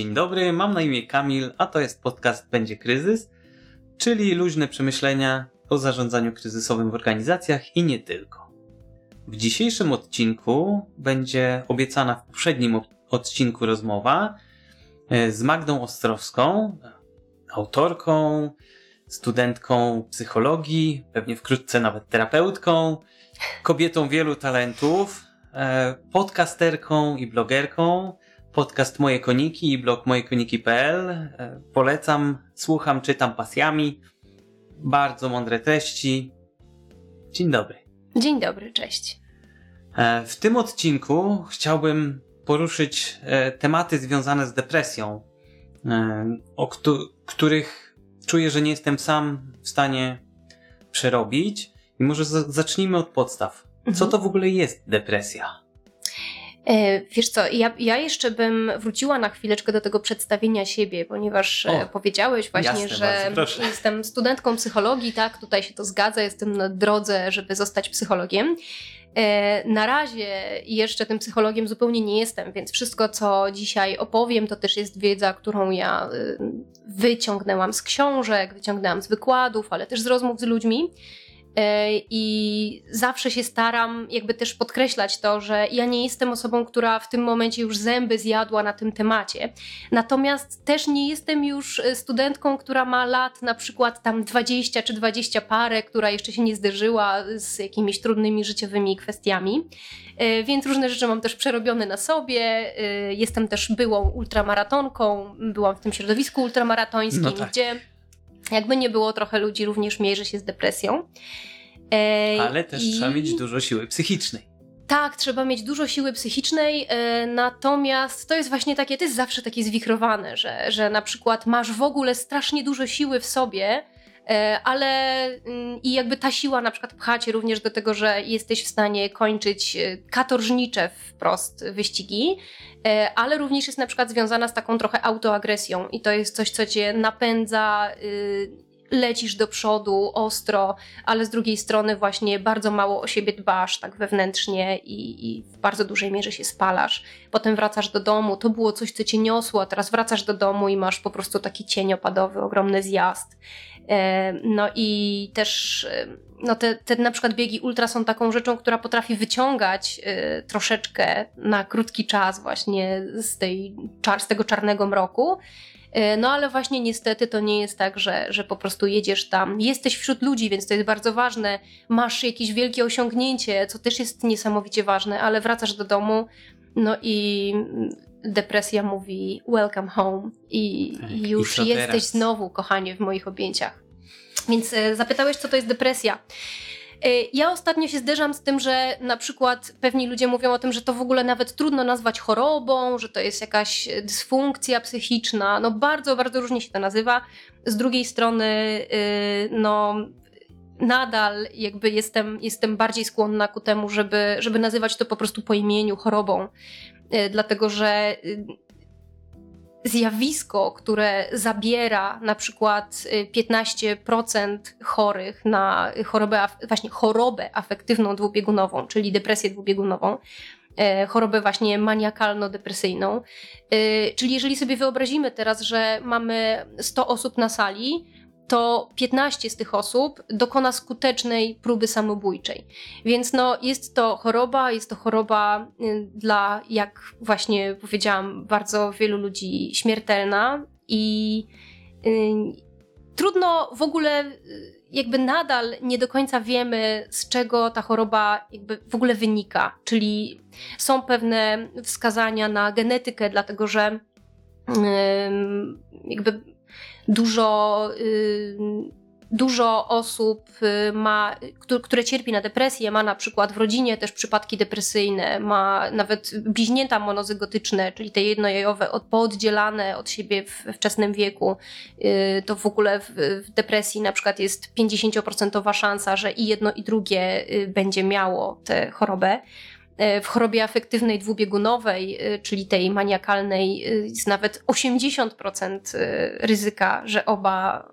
Dzień dobry, mam na imię Kamil, a to jest podcast Będzie Kryzys, czyli luźne przemyślenia o zarządzaniu kryzysowym w organizacjach i nie tylko. W dzisiejszym odcinku będzie obiecana w poprzednim odcinku rozmowa e, z Magdą Ostrowską, autorką, studentką psychologii, pewnie wkrótce nawet terapeutką, kobietą wielu talentów, e, podcasterką i blogerką, podcast Moje Koniki i blog mojekoniki.pl. E, polecam, słucham, czytam pasjami. Bardzo mądre treści. Dzień dobry. Dzień dobry, cześć. E, w tym odcinku chciałbym poruszyć e, tematy związane z depresją, o których czuję, że nie jestem sam w stanie przerobić. I może zacznijmy od podstaw. Co mhm. to w ogóle jest depresja? E, wiesz co, ja, ja jeszcze bym wróciła na chwileczkę do tego przedstawienia siebie, ponieważ e, o, powiedziałeś właśnie, że jestem studentką psychologii, tak, tutaj się to zgadza, jestem na drodze, żeby zostać psychologiem. E, na razie jeszcze tym psychologiem zupełnie nie jestem, więc wszystko, co dzisiaj opowiem, to też jest wiedza, którą ja wyciągnęłam z książek, wyciągnęłam z wykładów, ale też z rozmów z ludźmi. E, I zawsze się staram jakby też podkreślać to, że ja nie jestem osobą, która w tym momencie już zęby zjadła na tym temacie. Natomiast też nie jestem już e, studentką, która ma lat na przykład tam 20 czy 20 parę, która jeszcze się nie zderzyła z jakimiś trudnymi życiowymi kwestiami. E, więc różne rzeczy mam też przerobione na sobie. Jestem też byłą ultramaratonką, byłam w tym środowisku ultramaratońskim, no tak. gdzie jakby nie było, trochę ludzi również mierzy się z depresją. E, Ale też i... trzeba mieć dużo siły psychicznej. Tak, trzeba mieć dużo siły psychicznej, e, natomiast to jest właśnie takie, to jest zawsze takie zwichrowane, że, że na przykład masz w ogóle strasznie dużo siły w sobie, ale mm, i jakby ta siła na przykład pcha cię również do tego, że jesteś w stanie kończyć e, katorżnicze wprost wyścigi, e, ale również jest na przykład związana z taką trochę autoagresją i to jest coś, co cię napędza y, lecisz do przodu ostro, ale z drugiej strony właśnie bardzo mało o siebie dbasz tak wewnętrznie i, i, w bardzo dużej mierze się spalasz. Potem wracasz do domu, to było coś, co cię niosło, a teraz wracasz do domu i masz po prostu taki cień opadowy, ogromny zjazd. E, no i też e, no te, te na przykład biegi ultra są taką rzeczą, która potrafi wyciągać y, troszeczkę na krótki czas właśnie z, tej, z tego czarnego mroku. No ale właśnie niestety to nie jest tak, że, że po prostu jedziesz tam, jesteś wśród ludzi, więc to jest bardzo ważne, masz jakieś wielkie osiągnięcie, co też jest niesamowicie ważne, ale wracasz do domu, no i depresja mówi welcome home i, tak, i już i jesteś teraz? znowu, kochanie, w moich objęciach. Więc e, zapytałeś, co to jest depresja. E, ja ostatnio się zderzam z tym, że na przykład pewni ludzie mówią o tym, że to w ogóle nawet trudno nazwać chorobą, że to jest jakaś dysfunkcja psychiczna. No bardzo, bardzo różnie się to nazywa. Z drugiej strony, e, no nadal jakby jestem, jestem bardziej skłonna ku temu, żeby, żeby nazywać to po prostu po imieniu chorobą. Dlatego, że zjawisko, które zabiera na przykład 15% y, chorych na chorobę, właśnie chorobę afektywną dwubiegunową, czyli depresję dwubiegunową, e, chorobę właśnie maniakalno-depresyjną. E, czyli jeżeli sobie wyobrazimy teraz, że mamy 100 osób na sali, to 15 z tych osób dokona skutecznej próby samobójczej. Więc no, jest to choroba, jest to choroba y, dla, jak właśnie powiedziałam, bardzo wielu ludzi śmiertelna i y, trudno w ogóle y, jakby nadal nie do końca wiemy, z czego ta choroba jakby w ogóle wynika. Czyli są pewne wskazania na genetykę, dlatego że jakby dużo, y, dużo osób y, ma, które cierpi na depresję, ma na przykład w rodzinie też przypadki depresyjne, ma nawet bliźnięta monozygotyczne, czyli te jednojajowe, pooddzielane od siebie w wczesnym wieku. Y, to w ogóle w depresji na przykład jest 50% szansa, że i jedno i drugie będzie miało tę chorobę. E, w chorobie afektywnej dwubiegunowej, e, czyli tej maniakalnej, e, jest nawet 80% ryzyka, że oba,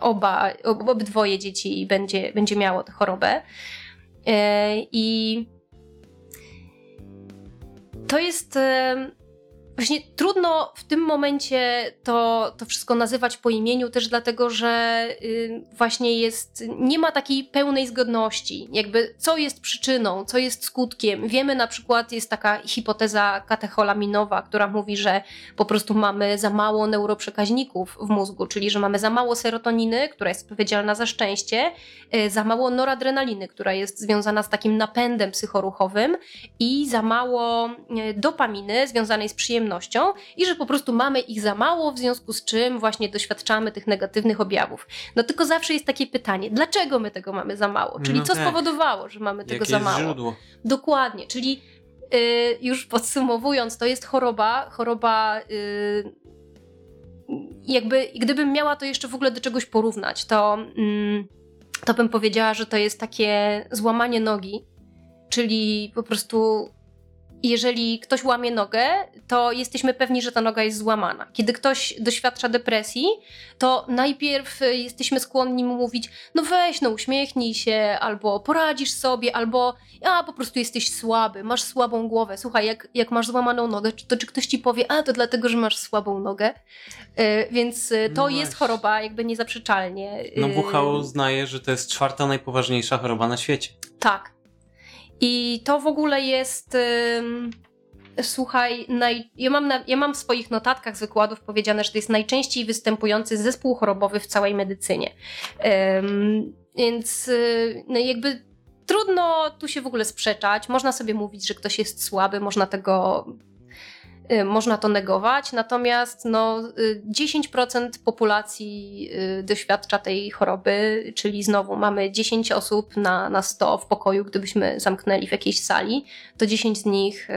oba, obydwoje dzieci będzie, będzie miało tę chorobę. I to jest Właśnie trudno w tym momencie to, to wszystko nazywać po imieniu, też dlatego, że y, właśnie jest, nie ma takiej pełnej zgodności, jakby co jest przyczyną, co jest skutkiem. Wiemy na przykład, jest taka hipoteza katecholaminowa, która mówi, że po prostu mamy za mało neuroprzekaźników w mózgu, czyli że mamy za mało serotoniny, która jest odpowiedzialna za szczęście, y, za mało noradrenaliny, która jest związana z takim napędem psychoruchowym i za mało y, dopaminy związanej z przyjemnością przyjemnością i że po prostu mamy ich za mało, w związku z czym właśnie doświadczamy tych negatywnych objawów. No tylko zawsze jest takie pytanie, dlaczego my tego mamy za mało? Czyli no co tak. spowodowało, że mamy tego Jakie za mało? Źródło? Dokładnie, czyli yy, już podsumowując, to jest choroba, choroba yy, jakby gdybym miała to jeszcze w ogóle do czegoś porównać, to, yy, to bym powiedziała, że to jest takie złamanie nogi, czyli po prostu jeżeli ktoś łamie nogę, to jesteśmy pewni, że ta noga jest złamana. Kiedy ktoś doświadcza depresji, to najpierw jesteśmy skłonni mu mówić: No weź, no uśmiechnij się, albo poradzisz sobie, albo a po prostu jesteś słaby, masz słabą głowę. Słuchaj, jak, jak masz złamaną nogę, to czy ktoś ci powie: A to dlatego, że masz słabą nogę? Yy, więc e, to no jest choroba, jakby niezaprzeczalnie. No WHO uznaje, że to jest czwarta najpoważniejsza choroba na świecie. Tak, i to w ogóle jest. słuchaj, naj, ja, mam na, ja mam w swoich notatkach z wykładów powiedziane, że to jest najczęściej występujący zespół chorobowy w całej medycynie. więc y, no jakby trudno tu się w ogóle sprzeczać. Można sobie mówić, że ktoś jest słaby, można tego można to negować, natomiast no, 10% y, populacji y, doświadcza tej choroby, czyli znowu mamy 10 osób na, na 100 w pokoju, gdybyśmy zamknęli w jakiejś sali, to 10 z nich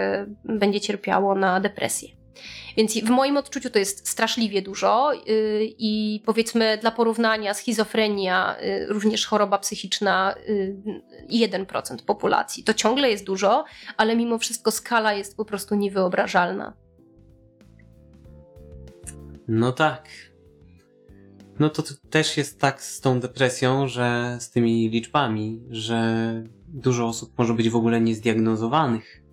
będzie cierpiało na depresję. Więc w moim odczuciu to jest straszliwie dużo i powiedzmy dla porównania schizofrenia, również choroba psychiczna 1% populacji. To ciągle jest dużo, ale mimo wszystko skala jest po prostu niewyobrażalna. No tak. No to też jest tak z tą depresją, że z tymi liczbami, że dużo osób może być w ogóle niezdiagnozowanych.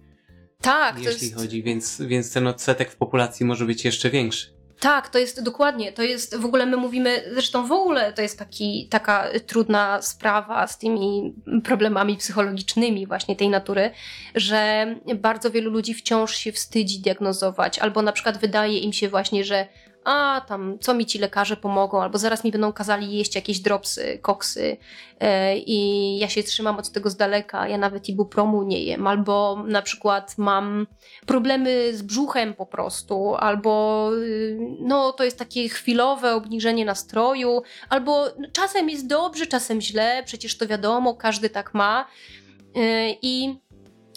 Tak, jeśli jest... chodzi, więc, więc ten odsetek w populacji może być jeszcze większy. Tak, to jest dokładnie, to jest w ogóle my mówimy, zresztą w ogóle to jest taki, taka trudna sprawa z tymi problemami psychologicznymi właśnie tej natury, że bardzo wielu ludzi wciąż się wstydzi diagnozować, albo na przykład wydaje im się właśnie, że a tam co mi ci lekarze pomogą, albo zaraz mi będą kazali jeść jakieś dropsy, koksy e, i ja się trzymam od tego z daleka, ja nawet ibupromu nie jem, albo na przykład mam problemy z brzuchem po prostu, albo y, no to jest takie chwilowe obniżenie nastroju, albo czasem jest dobrze, czasem źle, przecież to wiadomo, każdy tak ma e, i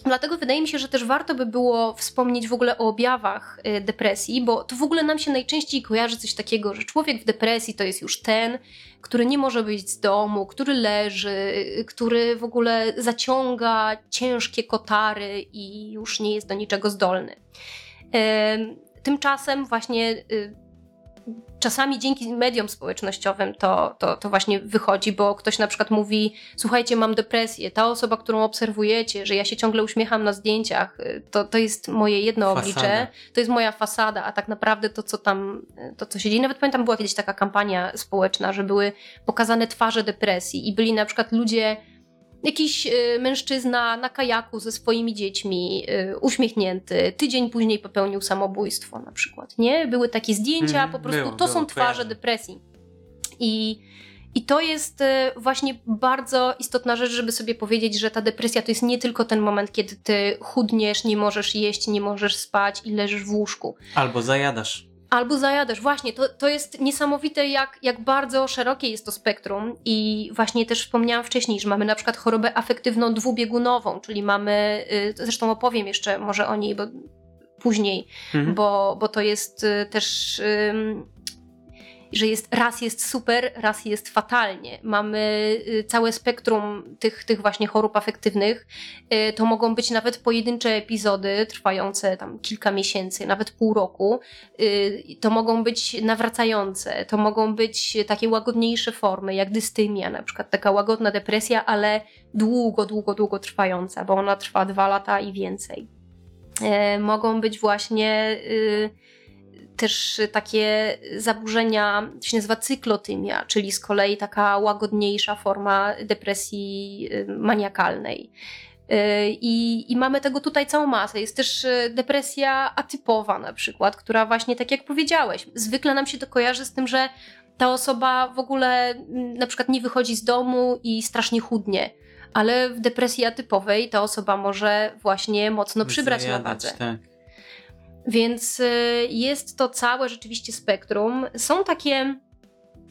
Dlatego wydaje mi się, że też warto by było wspomnieć w ogóle o objawach y, depresji, bo to w ogóle nam się najczęściej kojarzy coś takiego, że człowiek w depresji to jest już ten, który nie może wyjść z domu, który leży, y, który w ogóle zaciąga ciężkie kotary i już nie jest do niczego zdolny. Tymczasem właśnie y, czasami dzięki mediom społecznościowym to, to, to właśnie wychodzi, bo ktoś na przykład mówi: Słuchajcie, mam depresję. Ta osoba, którą obserwujecie, że ja się ciągle uśmiecham na zdjęciach, y, to, to jest moje jedno fasada. oblicze, to jest moja fasada, a tak naprawdę to, co tam, to co się dzieje. Nawet pamiętam, była kiedyś taka kampania społeczna, że były pokazane twarze depresji i byli na przykład ludzie Jakiś y, mężczyzna na kajaku ze swoimi dziećmi, y, uśmiechnięty, tydzień później popełnił samobójstwo na przykład, nie? Były takie zdjęcia, mm, po prostu było, to było, są twarze depresji. I, I to jest y, właśnie bardzo istotna rzecz, żeby sobie powiedzieć, że ta depresja to jest nie tylko ten moment, kiedy ty chudniesz, nie możesz jeść, nie możesz spać i leżysz w łóżku. Albo zajadasz. Albo zajadasz. Właśnie, to, to jest niesamowite, jak, jak bardzo szerokie jest to spektrum. I właśnie też wspomniałam wcześniej, że mamy na przykład chorobę afektywną dwubiegunową, czyli mamy, y, zresztą opowiem jeszcze może o niej, bo później, mhm. bo, bo to jest y, też że jest, raz jest super, raz jest fatalnie. Mamy y, całe spektrum tych, tych właśnie chorób afektywnych. Y, to mogą być nawet pojedyncze epizody trwające tam kilka miesięcy, nawet pół roku. Y, to mogą być nawracające, to mogą być takie łagodniejsze formy, jak dystymia, na przykład taka łagodna depresja, ale długo, długo, długo trwająca, bo ona trwa dwa lata i więcej. Mogą być właśnie też takie zaburzenia, to się nazywa cyklotymia, czyli z kolei taka łagodniejsza forma depresji y, maniakalnej. Y, I, I, mamy tego tutaj całą masę. Jest też depresja atypowa, na przykład, która właśnie, tak jak powiedziałeś, zwykle nam się to kojarzy z tym, że ta osoba w ogóle mm, na przykład nie wychodzi z domu i strasznie chudnie ale w depresji atypowej ta osoba może właśnie mocno przybrać Zajadać, na wadze. Tak. Więc y, jest to całe rzeczywiście spektrum. Są takie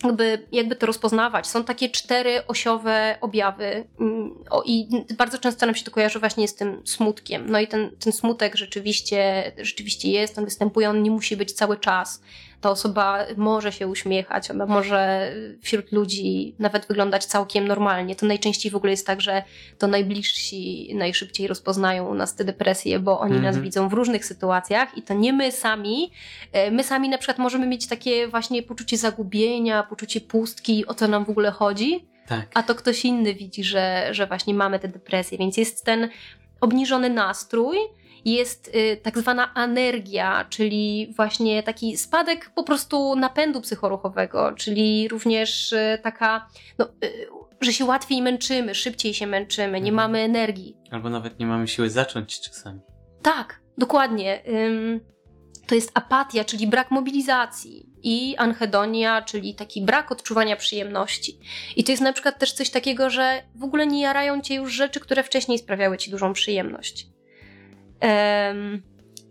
jakby, jakby to rozpoznawać. Są takie cztery osiowe objawy mm, i bardzo często nam się to kojarzy właśnie z tym smutkiem. No i ten, ten smutek rzeczywiście, rzeczywiście jest, on występuje, on nie musi być cały czas ta osoba może się uśmiechać, ona może wśród ludzi nawet wyglądać całkiem normalnie. To najczęściej w ogóle jest tak, że to najbliżsi najszybciej rozpoznają u nas te depresje, bo oni nas mhm. widzą w różnych sytuacjach i to nie my sami. E, my sami na przykład możemy mieć takie właśnie poczucie zagubienia, poczucie pustki, o co nam w ogóle chodzi. Tak. A to ktoś inny widzi, że, że właśnie mamy te depresje, więc jest ten obniżony nastrój, jest y, tak zwana anergia, czyli właśnie taki spadek po prostu napędu psychoruchowego, czyli również y, taka, no, y, że się łatwiej męczymy, szybciej się męczymy, nie mhm. mamy energii. Albo nawet nie mamy siły zacząć czasami. Tak, dokładnie. To jest apatia, czyli brak mobilizacji i anhedonia, czyli taki brak odczuwania przyjemności. I to jest na przykład też coś takiego, że w ogóle nie jarają cię już rzeczy, które wcześniej sprawiały ci dużą przyjemność. Um,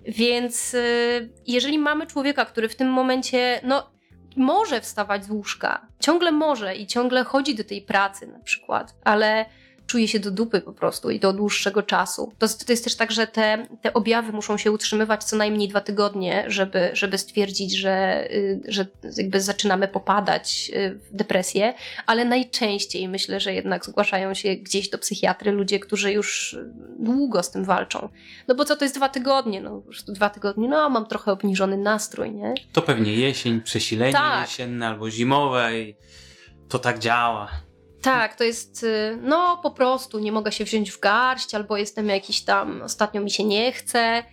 więc y, jeżeli mamy człowieka, który w tym momencie, no, może wstawać z łóżka, ciągle może i ciągle chodzi do tej pracy na przykład, ale czuje się do dupy po prostu i do dłuższego czasu. To, to jest też tak, że te, te objawy muszą się utrzymywać co najmniej dwa tygodnie, żeby, żeby stwierdzić, że, y, że jakby zaczynamy popadać y, w depresję, ale najczęściej myślę, że jednak zgłaszają się gdzieś do psychiatry ludzie, którzy już długo z tym walczą. No bo co to jest dwa tygodnie? No już dwa tygodnie, no mam trochę obniżony nastrój, nie? To pewnie jesień, przesilenie tak. jesienne albo zimowe i to tak działa. Tak, to jest, y, no po prostu nie mogę się wziąć w garść, albo jestem jakiś tam, ostatnio mi się nie chce.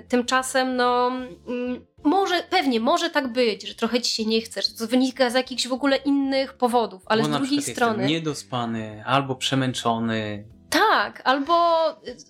Y, tymczasem, no, mm, może, pewnie, może tak być, że trochę ci się nie chce, że to wynika z jakichś w ogóle innych powodów, ale Bo z drugiej strony. Jestem niedospany albo przemęczony. Tak, albo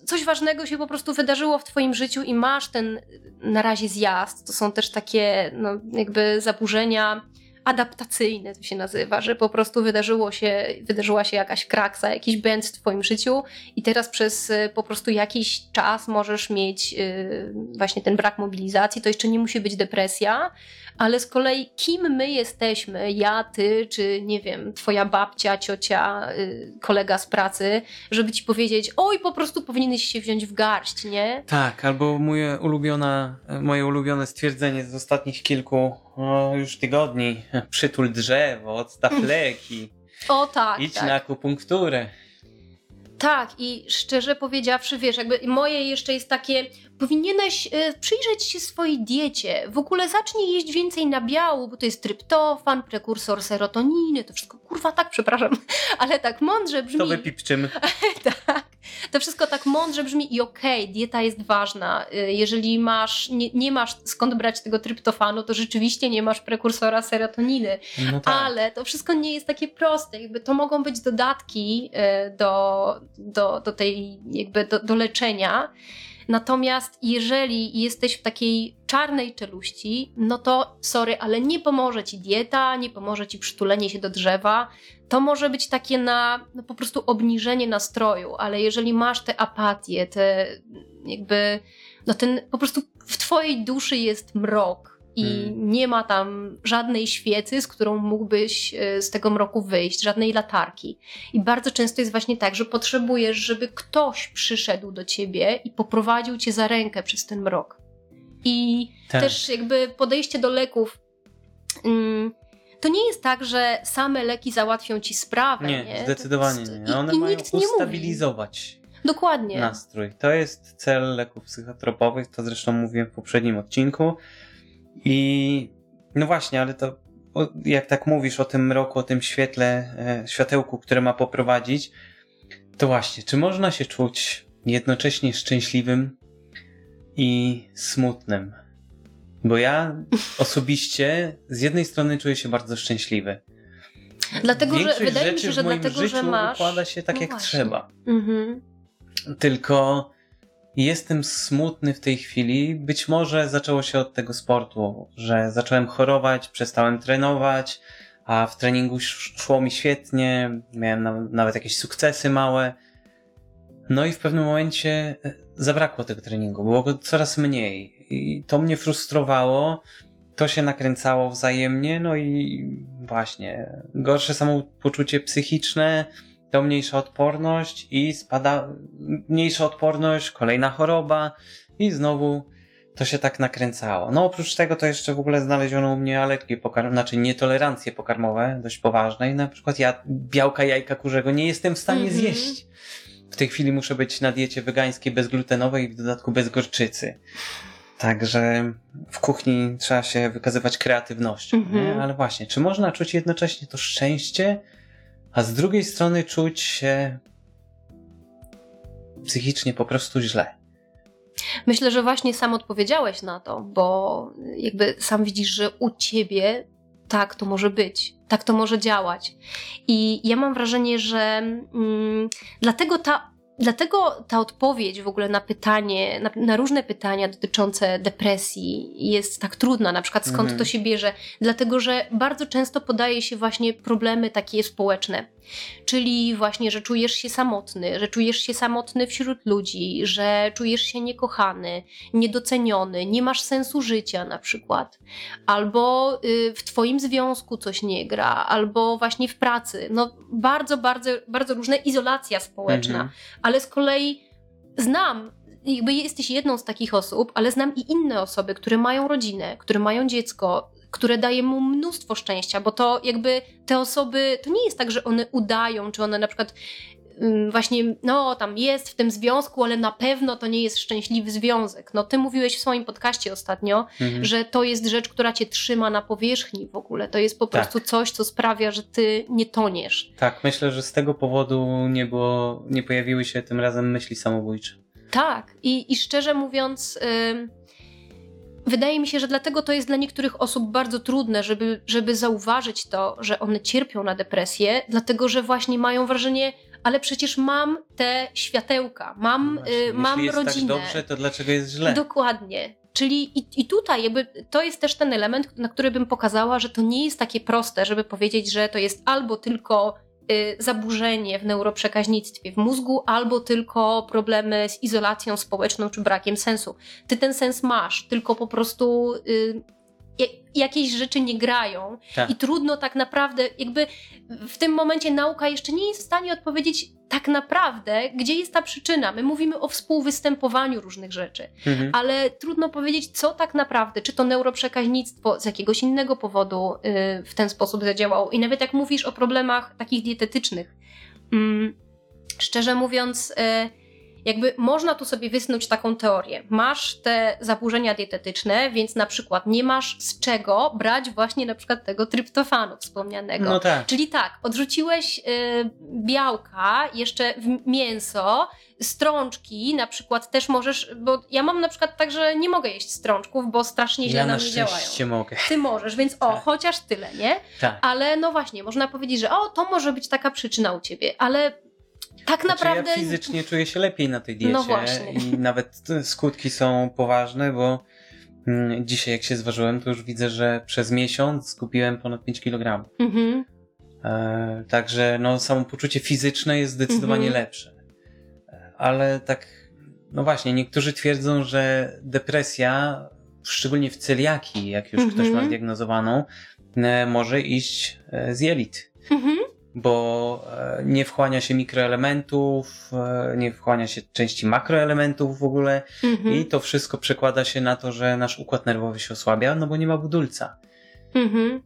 coś ważnego się po prostu wydarzyło w Twoim życiu i masz ten na razie zjazd. To są też takie, no, jakby zaburzenia adaptacyjne to się nazywa, że po prostu wydarzyło się, wydarzyła się jakaś kraksa, jakiś błęd w twoim życiu i teraz przez y, po prostu jakiś czas możesz mieć y, właśnie ten brak mobilizacji. To jeszcze nie musi być depresja, ale z kolei kim my jesteśmy, ja, ty, czy nie wiem, twoja babcia, ciocia, y, kolega z pracy, żeby ci powiedzieć, oj, po prostu powinieneś się wziąć w garść, nie? Tak, albo moje ulubione, moje ulubione stwierdzenie z ostatnich kilku o, już tygodni. Przytul drzewo, odstaw leki. O tak. Idź tak. na akupunkturę. Tak, i szczerze powiedziawszy, wiesz, jakby moje jeszcze jest takie, powinieneś y, przyjrzeć się swojej diecie. W ogóle zacznij jeść więcej nabiału, bo to jest tryptofan, prekursor serotoniny, to wszystko, kurwa, tak, przepraszam, ale tak mądrze brzmi. To wypipczymy. tak. To wszystko tak mądrze brzmi i okej, okay, dieta jest ważna. Y, jeżeli masz, nie, nie, masz skąd brać tego tryptofanu, to rzeczywiście nie masz prekursora serotoniny. No tak. Ale to wszystko nie jest takie proste. Jakby to mogą być dodatki y, do, do, do tej, jakby do, do leczenia. Natomiast jeżeli jesteś w takiej czarnej czeluści, no to sorry, ale nie pomoże ci dieta, nie pomoże ci przytulenie się do drzewa. To może być takie na no po prostu obniżenie nastroju, ale jeżeli masz tę apatię, te jakby, no ten po prostu w twojej duszy jest mrok, i hmm. nie ma tam żadnej świecy, z którą mógłbyś e, z tego mroku wyjść, żadnej latarki. I bardzo często jest właśnie tak, że potrzebujesz, żeby ktoś przyszedł do ciebie i poprowadził cię za rękę przez ten mrok. I tak. też jakby podejście do leków. Mm, to nie jest tak, że same leki załatwią ci sprawę. Nie, nie? zdecydowanie nie. One I, mają ustabilizować Dokładnie. nastrój. To jest cel leków psychotropowych, to zresztą mówiłem w poprzednim odcinku. I no właśnie, ale to jak tak mówisz o tym mroku, o tym świetle, e, światełku, które ma poprowadzić, to właśnie, czy można się czuć jednocześnie szczęśliwym i smutnym. Bo ja osobiście z jednej strony czuję się bardzo szczęśliwy. Dlatego, Większość że wydaje mi rzeczy się, że w moim dlatego, życiu że masz. układa się tak No jak właśnie. trzeba. Mhm. Tylko jestem smutny w tej chwili. Być może zaczęło się od tego sportu, że zacząłem chorować, przestałem trenować, a w treningu sz- szło mi świetnie, miałem na, nawet jakieś sukcesy małe. No i w pewnym momencie e, zabrakło tego treningu, było go coraz mniej i to mnie frustrowało. To się nakręcało wzajemnie, no i właśnie gorsze samopoczucie psychiczne, to mniejsza odporność i spada mniejsza odporność, kolejna choroba i znowu to się tak nakręcało. No oprócz tego to jeszcze w ogóle znaleziono u mnie alergie pokarmowe, znaczy nietolerancje pokarmowe dość poważne i na przykład ja białka jajka kurzego nie jestem w stanie Mhm. zjeść. W tej chwili muszę być na diecie wegańskiej bezglutenowej i w dodatku bez gorczycy. Także w kuchni trzeba się wykazywać kreatywnością, Mhm. nie? ale właśnie, czy można czuć jednocześnie to szczęście, a z drugiej strony czuć się psychicznie po prostu źle. Myślę, że właśnie sam odpowiedziałeś na to, bo jakby sam widzisz, że u ciebie tak to może być, tak to może działać. I ja mam wrażenie, że mm, dlatego ta. Dlatego ta odpowiedź w ogóle na pytanie, na, na różne pytania dotyczące depresji jest tak trudna. Na przykład skąd Mhm. to się bierze? Dlatego, że bardzo często podaje się właśnie problemy takie społeczne. Czyli właśnie, że czujesz się samotny, że czujesz się samotny wśród ludzi, że czujesz się niekochany, niedoceniony, nie masz sensu życia na przykład. Albo y, w twoim związku coś nie gra, albo właśnie w pracy. No bardzo, bardzo, bardzo różne izolacja społeczna. Mhm. Ale z kolei znam, jakby jesteś jedną z takich osób, ale znam i inne osoby, które mają rodzinę, które mają dziecko, które daje mu mnóstwo szczęścia, bo to jakby te osoby, to nie jest tak, że one udają, czy one na przykład właśnie, no tam jest w tym związku, ale na pewno to nie jest szczęśliwy związek. No ty mówiłeś w swoim podcaście ostatnio, Mhm. że to jest rzecz, która cię trzyma na powierzchni w ogóle. To jest po Tak. prostu coś, co sprawia, że ty nie toniesz. Tak, myślę, że z tego powodu nie było, nie pojawiły się tym razem myśli samobójcze. Tak, i, i szczerze mówiąc, ym, wydaje mi się, że dlatego to jest dla niektórych osób bardzo trudne, żeby, żeby zauważyć to, że one cierpią na depresję, dlatego że właśnie mają wrażenie, ale przecież mam te światełka, mam, No Właśnie, y, mam Jeśli jest rodzinę. tak dobrze, to dlaczego jest źle? Dokładnie. Czyli i, i tutaj jakby to jest też ten element, na który bym pokazała, że to nie jest takie proste, żeby powiedzieć, że to jest albo tylko y, zaburzenie w neuroprzekaźnictwie w mózgu, albo tylko problemy z izolacją społeczną czy brakiem sensu. Ty ten sens masz, tylko po prostu y, jakieś rzeczy nie grają Tak. i trudno tak naprawdę, jakby w tym momencie nauka jeszcze nie jest w stanie odpowiedzieć tak naprawdę, gdzie jest ta przyczyna. My mówimy o współwystępowaniu różnych rzeczy, Mhm. ale trudno powiedzieć, co tak naprawdę, czy to neuroprzekaźnictwo z jakiegoś innego powodu y, w ten sposób zadziałało. I nawet jak mówisz o problemach takich dietetycznych, mm, szczerze mówiąc, y, jakby można tu sobie wysnuć taką teorię. Masz te zaburzenia dietetyczne, więc na przykład nie masz z czego brać właśnie na przykład tego tryptofanu wspomnianego. No tak. Czyli tak, odrzuciłeś y, białka, jeszcze w mięso, strączki na przykład też możesz, bo ja mam na przykład tak, że nie mogę jeść strączków, bo strasznie źle Ja na mnie działają. mogę. Ty możesz, więc o, Tak. chociaż tyle, nie? Tak. Ale no właśnie, można powiedzieć, że o, to może być taka przyczyna u ciebie, ale tak Znaczy, naprawdę... ja fizycznie czuję się lepiej na tej diecie No właśnie. i nawet skutki są poważne, bo mm, dzisiaj jak się zważyłem, to już widzę, że przez miesiąc skupiłem ponad 5 kg. Mhm. E, także no, samopoczucie fizyczne jest zdecydowanie Mhm. lepsze. Ale tak, no właśnie, niektórzy twierdzą, że depresja, szczególnie w celiakii, jak już ktoś Mhm. ma zdiagnozowaną, e, może iść e, z jelit Mhm. Bo e, nie wchłania się mikroelementów, e, nie wchłania się części makroelementów w ogóle Mhm. i to wszystko przekłada się na to, że nasz układ nerwowy się osłabia, no bo nie ma budulca. Mhm.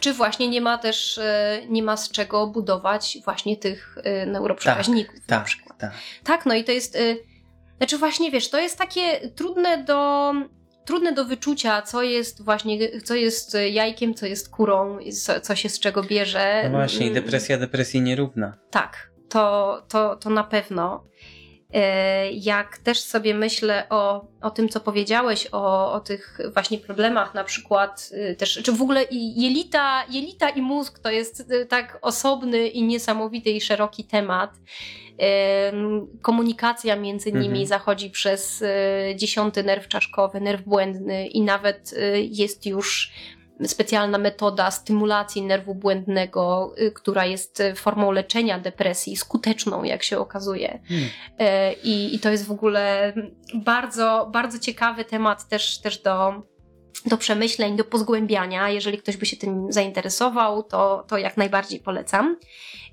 Czy właśnie nie ma też, e, nie ma z czego budować właśnie tych neuroprzekaźników na Tak, przykład. tak. Tak, no i to jest. Znaczy, właśnie wiesz, to jest takie trudne do. Trudne do wyczucia, co jest właśnie, co jest jajkiem, co jest kurą, co, co się z czego bierze. No właśnie, depresja depresji nierówna. Tak, to, to, to na pewno. E, jak też sobie myślę o, o tym, co powiedziałeś, o, o tych właśnie problemach, na przykład y, też, czy w ogóle jelita, jelita i mózg to jest y, tak osobny i niesamowity i szeroki temat. Komunikacja między nimi mhm. zachodzi przez y, dziesiąty nerw czaszkowy, nerw błędny i nawet jest już specjalna metoda stymulacji nerwu błędnego, y, która jest formą leczenia depresji, skuteczną, jak się okazuje. Hmm. E, I, I to jest w ogóle bardzo, bardzo ciekawy temat też, też do, do przemyśleń, do pozgłębiania. Jeżeli ktoś by się tym zainteresował, to, to jak najbardziej polecam.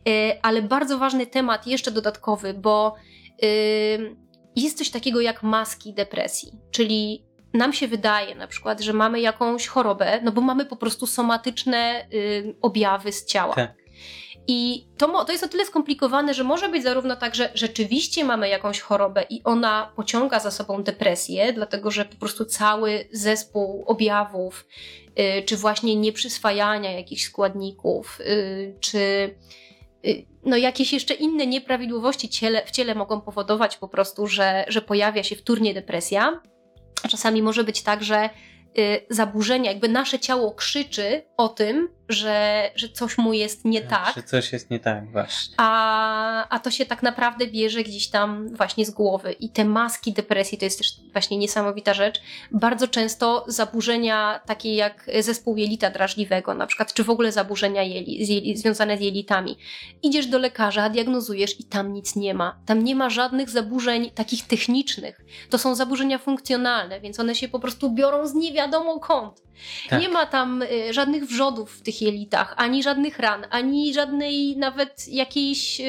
E, ale bardzo ważny temat, jeszcze dodatkowy, bo y, jest coś takiego jak maski depresji, czyli nam się wydaje na przykład, że mamy jakąś chorobę, no bo mamy po prostu somatyczne y, objawy z ciała. Tak. I to, to jest o tyle skomplikowane, że może być zarówno tak, że rzeczywiście mamy jakąś chorobę i ona pociąga za sobą depresję, dlatego że po prostu cały zespół objawów, y, czy właśnie nieprzyswajania jakichś składników, y, czy y, no jakieś jeszcze inne nieprawidłowości ciele, w ciele mogą powodować po prostu, że, że pojawia się wtórnie depresja. Czasami może być tak, że y, zaburzenia, jakby nasze ciało krzyczy o tym, że, że coś mu jest nie tak. Że coś jest nie tak, właśnie. A, a to się tak naprawdę bierze gdzieś tam właśnie z głowy. I te maski depresji to jest też właśnie niesamowita rzecz. Bardzo często zaburzenia takie jak zespół jelita drażliwego, na przykład, czy w ogóle zaburzenia jeli, z jeli, związane z jelitami. Idziesz do lekarza, diagnozujesz i tam nic nie ma. Tam nie ma żadnych zaburzeń takich technicznych. To są zaburzenia funkcjonalne, więc one się po prostu biorą z nie wiadomo kąt. Tak. Nie ma tam y, żadnych wrzodów w tych jelitach, ani żadnych ran, ani żadnej nawet jakiejś.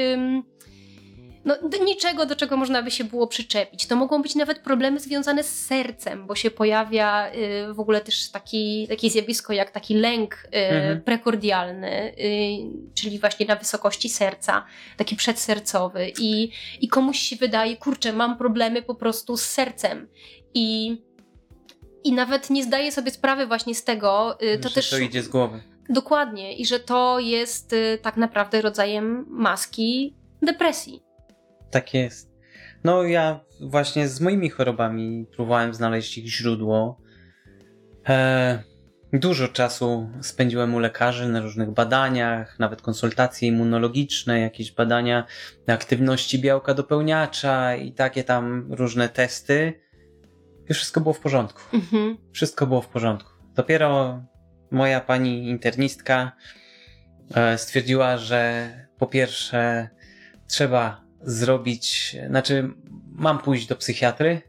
no, niczego, do czego można by się było przyczepić. To mogą być nawet problemy związane z sercem, bo się pojawia y, w ogóle też taki, takie zjawisko jak taki lęk y, mhm. prekordialny, y, czyli właśnie na wysokości serca, taki przedsercowy. I, I komuś się wydaje, kurczę, mam problemy po prostu z sercem. I i nawet nie zdaje sobie sprawy właśnie z tego. To że też. To idzie z głowy. Dokładnie. I że to jest y, tak naprawdę rodzajem maski depresji. Tak jest. No, ja właśnie z moimi chorobami próbowałem znaleźć ich źródło. E, dużo czasu spędziłem u lekarzy na różnych badaniach, nawet konsultacje immunologiczne, jakieś badania aktywności białka dopełniacza i takie tam różne testy już wszystko było w porządku. Mhm. Wszystko było w porządku. Dopiero moja pani internistka e, stwierdziła, że po pierwsze trzeba zrobić, znaczy mam pójść do psychiatry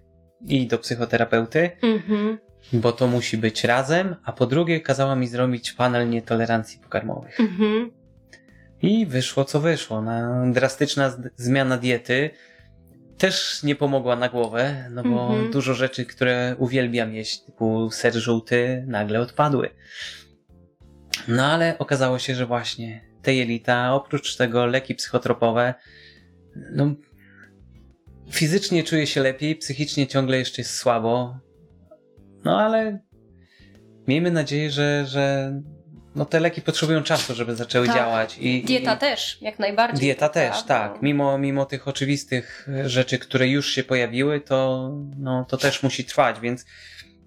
i do psychoterapeuty, mhm. bo to musi być razem, a po drugie kazała mi zrobić panel nietolerancji pokarmowych. Mhm. I wyszło co wyszło. Na drastyczna zmiana diety też nie pomogła na głowę, no bo mm -hmm. dużo rzeczy, które uwielbiam jeść, typu ser żółty, nagle odpadły. No ale okazało się, że właśnie te jelita, oprócz tego leki psychotropowe, no fizycznie czuję się lepiej, psychicznie ciągle jeszcze jest słabo. No ale miejmy nadzieję, że, że no te leki potrzebują czasu, żeby zaczęły tak. działać. I, dieta i, też, jak najbardziej. Dieta też, tak. Mimo, mimo tych oczywistych rzeczy, które już się pojawiły, to, no, to też musi trwać, więc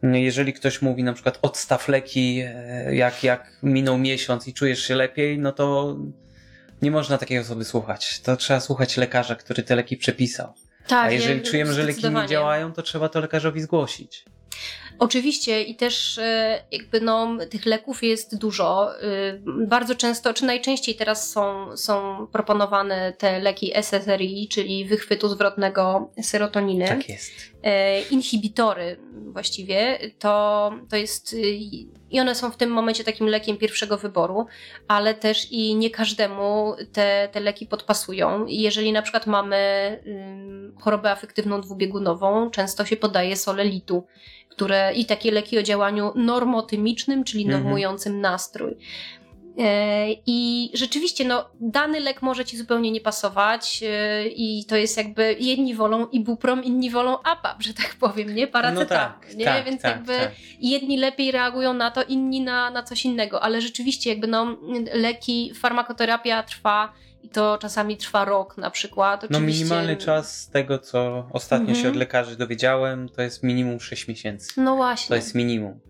jeżeli ktoś mówi na przykład odstaw leki, e, jak, jak minął miesiąc i czujesz się lepiej, no to nie można takiej osoby słuchać. To trzeba słuchać lekarza, który te leki przepisał. Tak, A jeżeli czujemy, że leki nie działają, to trzeba to lekarzowi zgłosić. Oczywiście i też e, jakby no, tych leków jest dużo. E, bardzo często, czy najczęściej teraz są, są proponowane te leki SSRI, czyli wychwytu zwrotnego serotoniny. Tak jest. E, inhibitory właściwie, to, to jest i one są w tym momencie takim lekiem pierwszego wyboru, ale też i nie każdemu te, te leki podpasują. Jeżeli na przykład mamy chorobę afektywną dwubiegunową, często się podaje solelitu które i takie leki o działaniu normotymicznym, czyli mhm. normującym nastrój. E, I rzeczywiście, no, dany lek może ci zupełnie nie pasować e, i to jest jakby jedni wolą ibuprom, inni wolą APAP, że tak powiem, nie? Paracetamol, no tak, nie? Tak, Więc tak, jakby tak. jedni lepiej reagują na to, inni na, na coś innego, ale rzeczywiście jakby no leki, farmakoterapia trwa i to czasami trwa rok na przykład. No Oczywiście, minimalny czas z tego, co ostatnio Mhm. się od lekarzy dowiedziałem, to jest minimum 6 miesięcy. No właśnie. To jest minimum.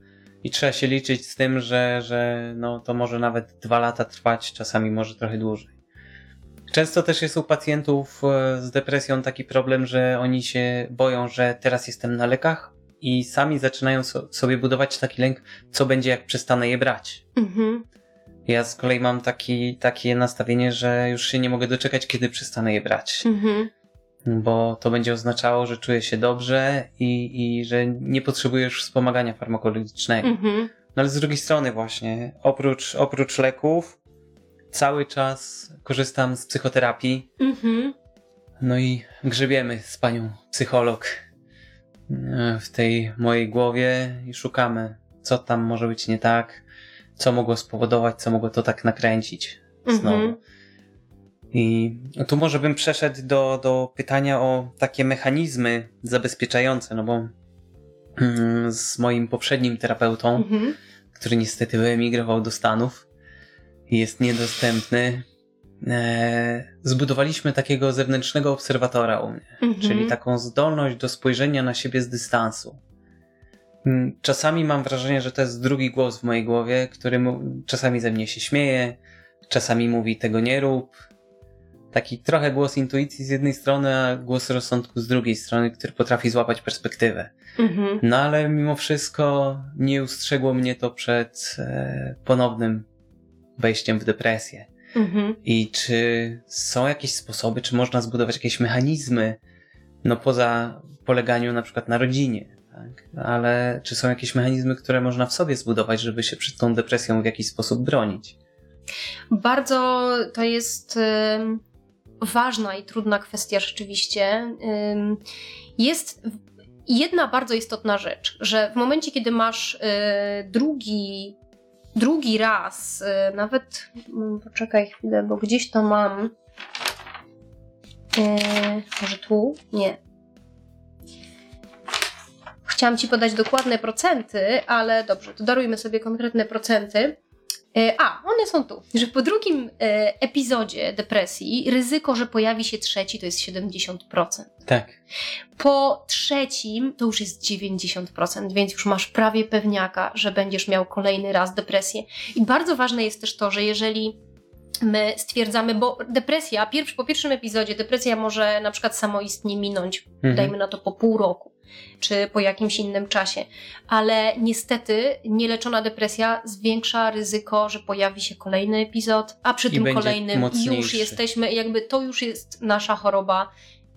I trzeba się liczyć z tym, że, że no, to może nawet dwa lata trwać, czasami może trochę dłużej. Często też jest u pacjentów e, z depresją taki problem, że oni się boją, że teraz jestem na lekach i sami zaczynają so, sobie budować taki lęk, co będzie jak przestanę je brać. Mhm. Ja z kolei mam taki, takie nastawienie, że już się nie mogę doczekać, kiedy przestanę je brać. Mhm. Bo to będzie oznaczało, że czuję się dobrze i, i że nie potrzebuję już wspomagania farmakologicznego. Mhm. No ale z drugiej strony właśnie, oprócz, oprócz leków, cały czas korzystam z psychoterapii. Mhm. No i grzebiemy z panią psycholog e, w tej mojej głowie i szukamy, co tam może być nie tak, co mogło spowodować, co mogło to tak nakręcić znowu. Mhm. I tu może bym przeszedł do, do pytania o takie mechanizmy zabezpieczające, no bo mm, z moim poprzednim terapeutą, Mhm. który niestety wyemigrował do Stanów i jest niedostępny, e, zbudowaliśmy takiego zewnętrznego obserwatora u mnie, Mhm. czyli taką zdolność do spojrzenia na siebie z dystansu. Mm, Czasami mam wrażenie, że to jest drugi głos w mojej głowie, który czasami ze mnie się śmieje, czasami mówi tego nie rób. Taki trochę głos intuicji z jednej strony, a głos rozsądku z drugiej strony, który potrafi złapać perspektywę. Mhm. No ale mimo wszystko nie ustrzegło mnie to przed e, ponownym wejściem w depresję. Mhm. I czy są jakieś sposoby, czy można zbudować jakieś mechanizmy, no poza poleganiu na przykład na rodzinie, tak? Ale czy są jakieś mechanizmy, które można w sobie zbudować, żeby się przed tą depresją w jakiś sposób bronić? Bardzo to jest ważna i trudna kwestia rzeczywiście. Jest jedna bardzo istotna rzecz, że w momencie, kiedy masz y, drugi, drugi raz, y, nawet mm, poczekaj chwilę, bo gdzieś to mam. Y, może tu? Nie. Chciałam Ci podać dokładne procenty, ale dobrze, to darujmy sobie konkretne procenty. E, A, one są tu. Że po drugim e, epizodzie depresji ryzyko, że pojawi się trzeci, to jest 70%. Tak. Po trzecim to już jest 90%, więc już masz prawie pewniaka, że będziesz miał kolejny raz depresję. I bardzo ważne jest też to, że jeżeli my stwierdzamy, bo depresja, pierwszy, po pierwszym epizodzie depresja może na przykład samoistnie minąć, Mhm. dajmy na to po pół roku, czy po jakimś innym czasie, ale niestety nieleczona depresja zwiększa ryzyko, że pojawi się kolejny epizod, a przy I tym kolejnym już mocniejszy. jesteśmy, jakby to już jest nasza choroba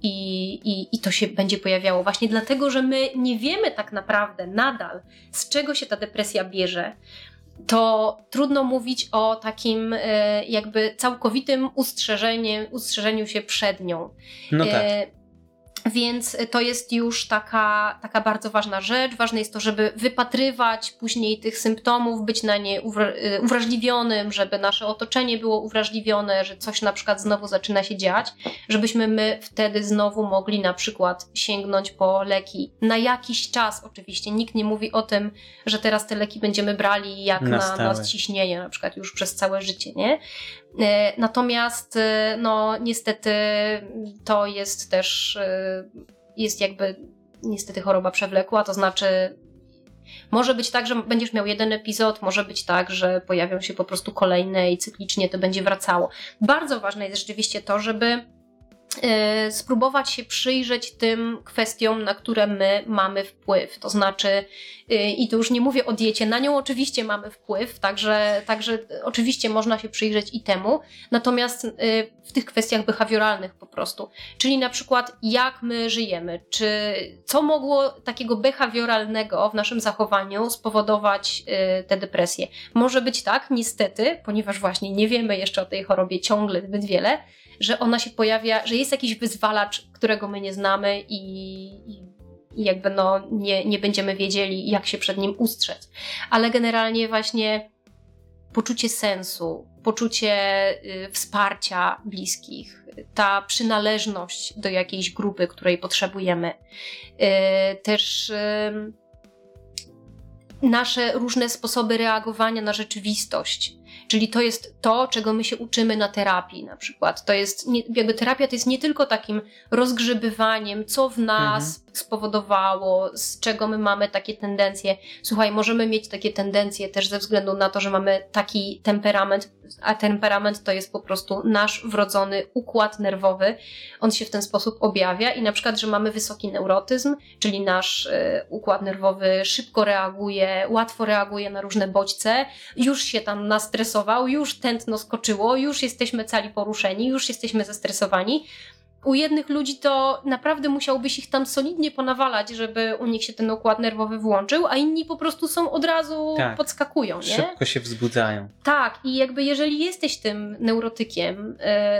i, i, i to się będzie pojawiało. Właśnie dlatego, że my nie wiemy tak naprawdę nadal, z czego się ta depresja bierze, to trudno mówić o takim e, jakby całkowitym ustrzeżeniu, ustrzeżeniu się przed nią. No tak. Więc to jest już taka, taka bardzo ważna rzecz. Ważne jest to, żeby wypatrywać później tych symptomów, być na nie y, uwrażliwionym, żeby nasze otoczenie było uwrażliwione, że coś na przykład znowu zaczyna się dziać, żebyśmy my wtedy znowu mogli na przykład sięgnąć po leki. Na jakiś czas oczywiście. Nikt nie mówi o tym, że teraz te leki będziemy brali jak Na na, na ciśnienie, na przykład już przez całe życie, nie? E, Natomiast, e, no, niestety to jest też, e, jest jakby niestety choroba przewlekła, to znaczy może być tak, że będziesz miał jeden epizod, może być tak, że pojawią się po prostu kolejne i cyklicznie to będzie wracało. Bardzo ważne jest rzeczywiście to, żeby spróbować się przyjrzeć tym kwestiom, na które my mamy wpływ. To znaczy, y, i tu już nie mówię o diecie, na nią oczywiście mamy wpływ, także, także oczywiście można się przyjrzeć i temu, natomiast y, w tych kwestiach behawioralnych po prostu. Czyli na przykład jak my żyjemy, czy co mogło takiego behawioralnego w naszym zachowaniu spowodować y, tę depresję. Może być tak, niestety, ponieważ właśnie nie wiemy jeszcze o tej chorobie ciągle zbyt wiele, że ona się pojawia, że jest jakiś wyzwalacz, którego my nie znamy i, i, jakby no nie, nie będziemy wiedzieli, jak się przed nim ustrzec. Ale generalnie właśnie poczucie sensu, poczucie y, wsparcia bliskich, ta przynależność do jakiejś grupy, której potrzebujemy. Y, też nasze różne sposoby reagowania na rzeczywistość. Czyli to jest to, czego my się uczymy na terapii na przykład. To jest, nie, jakby terapia to jest nie tylko takim rozgrzebywaniem, co w nas mhm. spowodowało, z czego my mamy takie tendencje. Słuchaj, możemy mieć takie tendencje też ze względu na to, że mamy taki temperament, a temperament to jest po prostu nasz wrodzony układ nerwowy. On się w ten sposób objawia i na przykład, że mamy wysoki neurotyzm, czyli nasz y, układ nerwowy szybko reaguje, łatwo reaguje na różne bodźce, już się tam nastresował, już tętno skoczyło, już jesteśmy cali poruszeni, już jesteśmy zestresowani u jednych ludzi to naprawdę musiałbyś ich tam solidnie ponawalać, żeby u nich się ten układ nerwowy włączył, a inni po prostu są od razu tak. podskakują. Nie? Szybko się wzbudzają. Tak, i jakby jeżeli jesteś tym neurotykiem, y,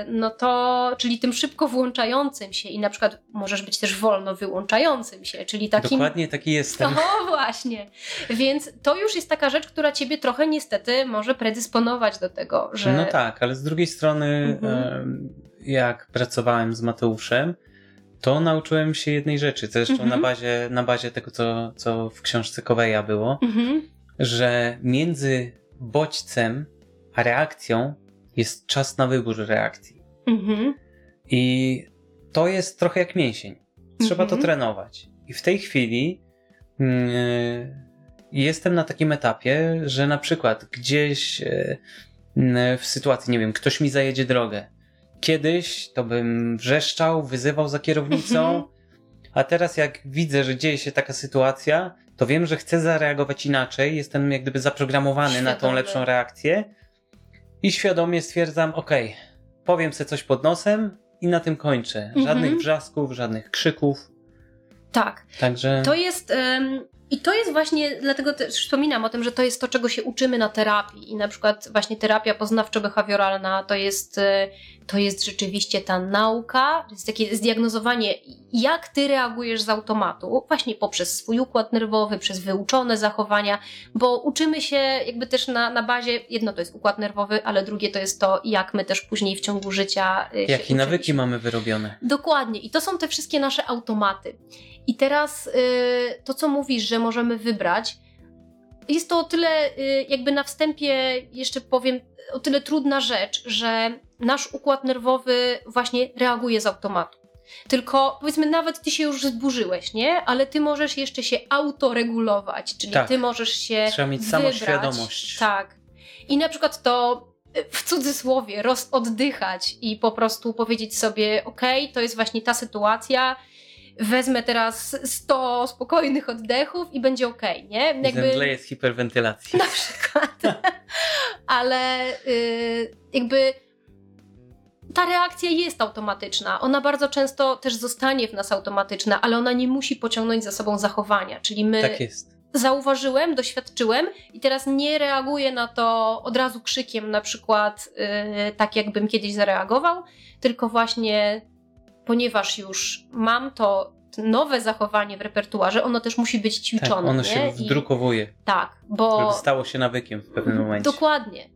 no to, czyli tym szybko włączającym się i na przykład możesz być też wolno wyłączającym się, czyli takim. Dokładnie taki jestem. No właśnie. Więc to już jest taka rzecz, która ciebie trochę niestety może predysponować do tego, że. No tak, ale z drugiej strony. Mhm jak pracowałem z Mateuszem, to nauczyłem się jednej rzeczy, zresztą mm -hmm. na, bazie, na bazie tego, co, co w książce Koweja było, mm -hmm. że między bodźcem a reakcją jest czas na wybór reakcji. Mm -hmm. I to jest trochę jak mięsień. Trzeba to mhm. trenować. I w tej chwili yy, jestem na takim etapie, że na przykład gdzieś yy, w sytuacji, nie wiem, ktoś mi zajedzie drogę, Kiedyś to bym wrzeszczał, wyzywał za kierownicą, mhm. a teraz jak widzę, że dzieje się taka sytuacja, to wiem, że chcę zareagować inaczej, jestem jak gdyby zaprogramowany Świadomy. na tą lepszą reakcję i świadomie stwierdzam, ok, powiem sobie coś pod nosem i na tym kończę. Żadnych mhm. wrzasków, żadnych krzyków. Tak. Także... To jest... Um i to jest właśnie, dlatego też wspominam o tym, że to jest to, czego się uczymy na terapii. I na przykład właśnie terapia poznawczo-behawioralna to jest, e, to jest rzeczywiście ta nauka, to jest takie zdiagnozowanie, jak ty reagujesz z automatu, właśnie poprzez swój układ nerwowy, przez wyuczone zachowania, bo uczymy się jakby też na, na bazie, jedno to jest układ nerwowy, ale drugie to jest to, jak my też później w ciągu życia. E, Jakie nawyki mamy wyrobione. Dokładnie. I to są te wszystkie nasze automaty. I teraz y, to, co mówisz, że możemy wybrać, jest to o tyle, y, jakby na wstępie jeszcze powiem, o tyle trudna rzecz, że nasz układ nerwowy właśnie reaguje z automatu. Tylko powiedzmy, nawet ty się już zburzyłeś, nie? Ale ty możesz jeszcze się autoregulować, czyli tak. ty możesz się. Trzeba mieć wybrać. samoświadomość. Tak. I na przykład to y, w cudzysłowie rozoddychać i po prostu powiedzieć sobie, ok, to jest właśnie ta sytuacja, wezmę teraz 100 spokojnych oddechów i będzie ok, nie? Jakby... Zemdleję z hiperwentylacji. Na przykład. Ale yy, jakby ta reakcja jest automatyczna. Ona bardzo często też zostanie w nas automatyczna, ale ona nie musi pociągnąć za sobą zachowania. Czyli my. Tak jest. Zauważyłem, doświadczyłem i teraz nie reaguję na to od razu krzykiem, na przykład yy, tak, jakbym kiedyś zareagował, tylko właśnie ponieważ już mam to nowe zachowanie w repertuarze, ono też musi być ćwiczone. Tak, ono się wdrukowuje. I, tak, bo... Stało się nawykiem w pewnym momencie. Dokładnie.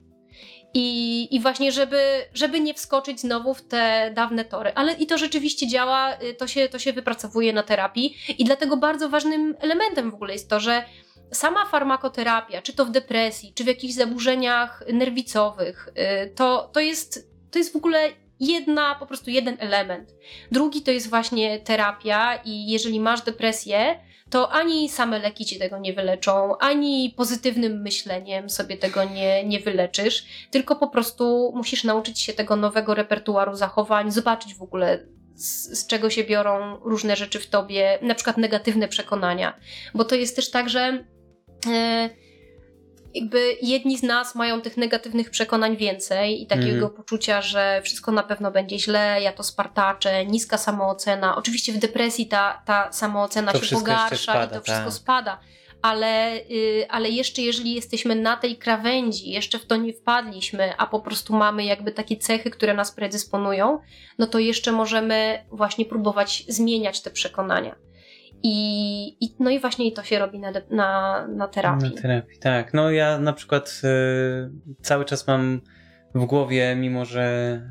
I, I właśnie, żeby, żeby nie wskoczyć znowu w te dawne tory. Ale i to rzeczywiście działa, y, to się, to się wypracowuje na terapii. I dlatego bardzo ważnym elementem w ogóle jest to, że sama farmakoterapia, czy to w depresji, czy w jakichś zaburzeniach nerwicowych, y, to, to, jest, to jest w ogóle jedna, po prostu jeden element. Drugi to jest właśnie terapia i jeżeli masz depresję, to ani same leki ci tego nie wyleczą, ani pozytywnym myśleniem sobie tego nie, nie wyleczysz, tylko po prostu musisz nauczyć się tego nowego repertuaru zachowań, zobaczyć w ogóle z, z, czego się biorą różne rzeczy w tobie, na przykład negatywne przekonania. Bo to jest też tak, że. Yy, jakby jedni z nas mają tych negatywnych przekonań więcej i takiego mm. poczucia, że wszystko na pewno będzie źle, ja to spartaczę, niska samoocena. Oczywiście w depresji ta, ta samoocena to się pogarsza spada, i to wszystko tak. spada. Ale, yy, ale jeszcze jeżeli jesteśmy na tej krawędzi, jeszcze w to nie wpadliśmy, a po prostu mamy jakby takie cechy, które nas predysponują, no to jeszcze możemy właśnie próbować zmieniać te przekonania. I, i, no i właśnie to się robi na, na, na terapii. Na terapii, tak. No ja na przykład y, cały czas mam w głowie, mimo że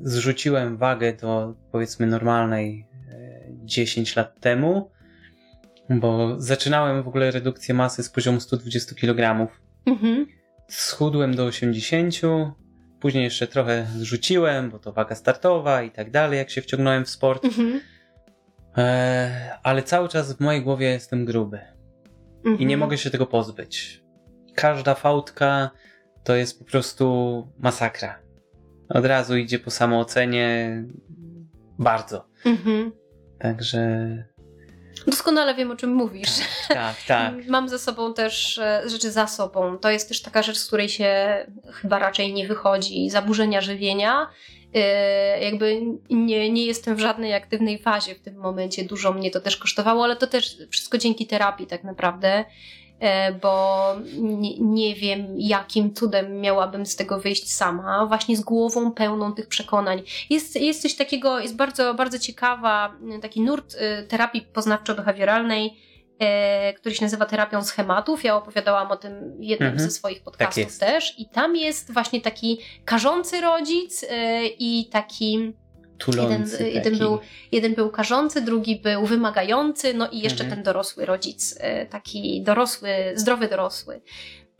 zrzuciłem wagę do powiedzmy normalnej y, 10 lat temu, bo zaczynałem w ogóle redukcję masy z poziomu 120 kg. Mhm. Schudłem do 80, później jeszcze trochę zrzuciłem, bo to waga startowa i tak dalej, jak się wciągnąłem w sport. Mhm. E, ale cały czas w mojej głowie jestem gruby. Mhm. I nie mhm. mogę się tego pozbyć. Każda fałdka to jest po prostu masakra. Od razu idzie po samoocenie bardzo. Mhm. Także Doskonale wiem, o czym mówisz. Tak, tak, tak. Mam ze sobą też e, rzeczy za sobą. To jest też taka rzecz, z której się chyba raczej nie wychodzi. Zaburzenia żywienia. E, jakby nie, nie jestem w żadnej aktywnej fazie w tym momencie. Dużo mnie to też kosztowało, ale to też wszystko dzięki terapii tak naprawdę. E, bo nie, wiem, jakim cudem miałabym z tego wyjść sama, właśnie z głową pełną tych przekonań. Jest, jest coś takiego, jest bardzo, bardzo ciekawa, taki nurt y, terapii poznawczo-behawioralnej, e, który się nazywa terapią schematów. Ja opowiadałam o tym w jednym mhm. ze swoich tak podcastów tak też. I tam jest właśnie taki karzący rodzic y, i taki Tulący jeden, jeden, był, jeden był karzący, drugi był wymagający, no i jeszcze mhm. ten dorosły rodzic, e, taki dorosły, zdrowy dorosły.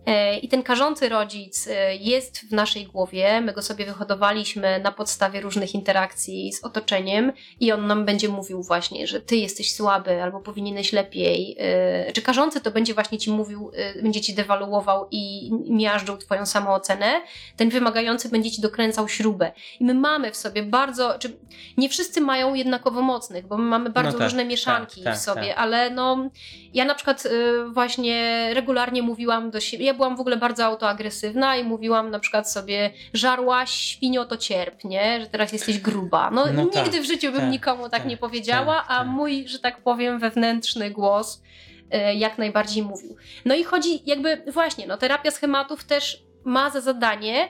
E, I ten karzący rodzic e, jest w naszej głowie, my go sobie wyhodowaliśmy na podstawie różnych interakcji z otoczeniem i on nam będzie mówił właśnie, że ty jesteś słaby albo powinieneś lepiej. E, czy karzący to będzie właśnie ci mówił, będzie ci dewaluował i miażdżył twoją samoocenę, ten wymagający będzie ci dokręcał śrubę. I my mamy w sobie bardzo, czy nie wszyscy mają jednakowo mocnych, bo my mamy bardzo no tak, różne mieszanki tak, tak, w sobie, tak. ale no ja na przykład właśnie regularnie mówiłam do siebie, ja byłam w ogóle bardzo autoagresywna i mówiłam na przykład sobie, żarłaś świnio to cierp, nie? Że teraz jesteś gruba. No, no nigdy tak, w życiu bym tak, nikomu tak, tak nie powiedziała, tak, a tak. mój, że tak powiem, wewnętrzny głos e, jak najbardziej mówił. No i chodzi jakby właśnie, no terapia schematów też ma za zadanie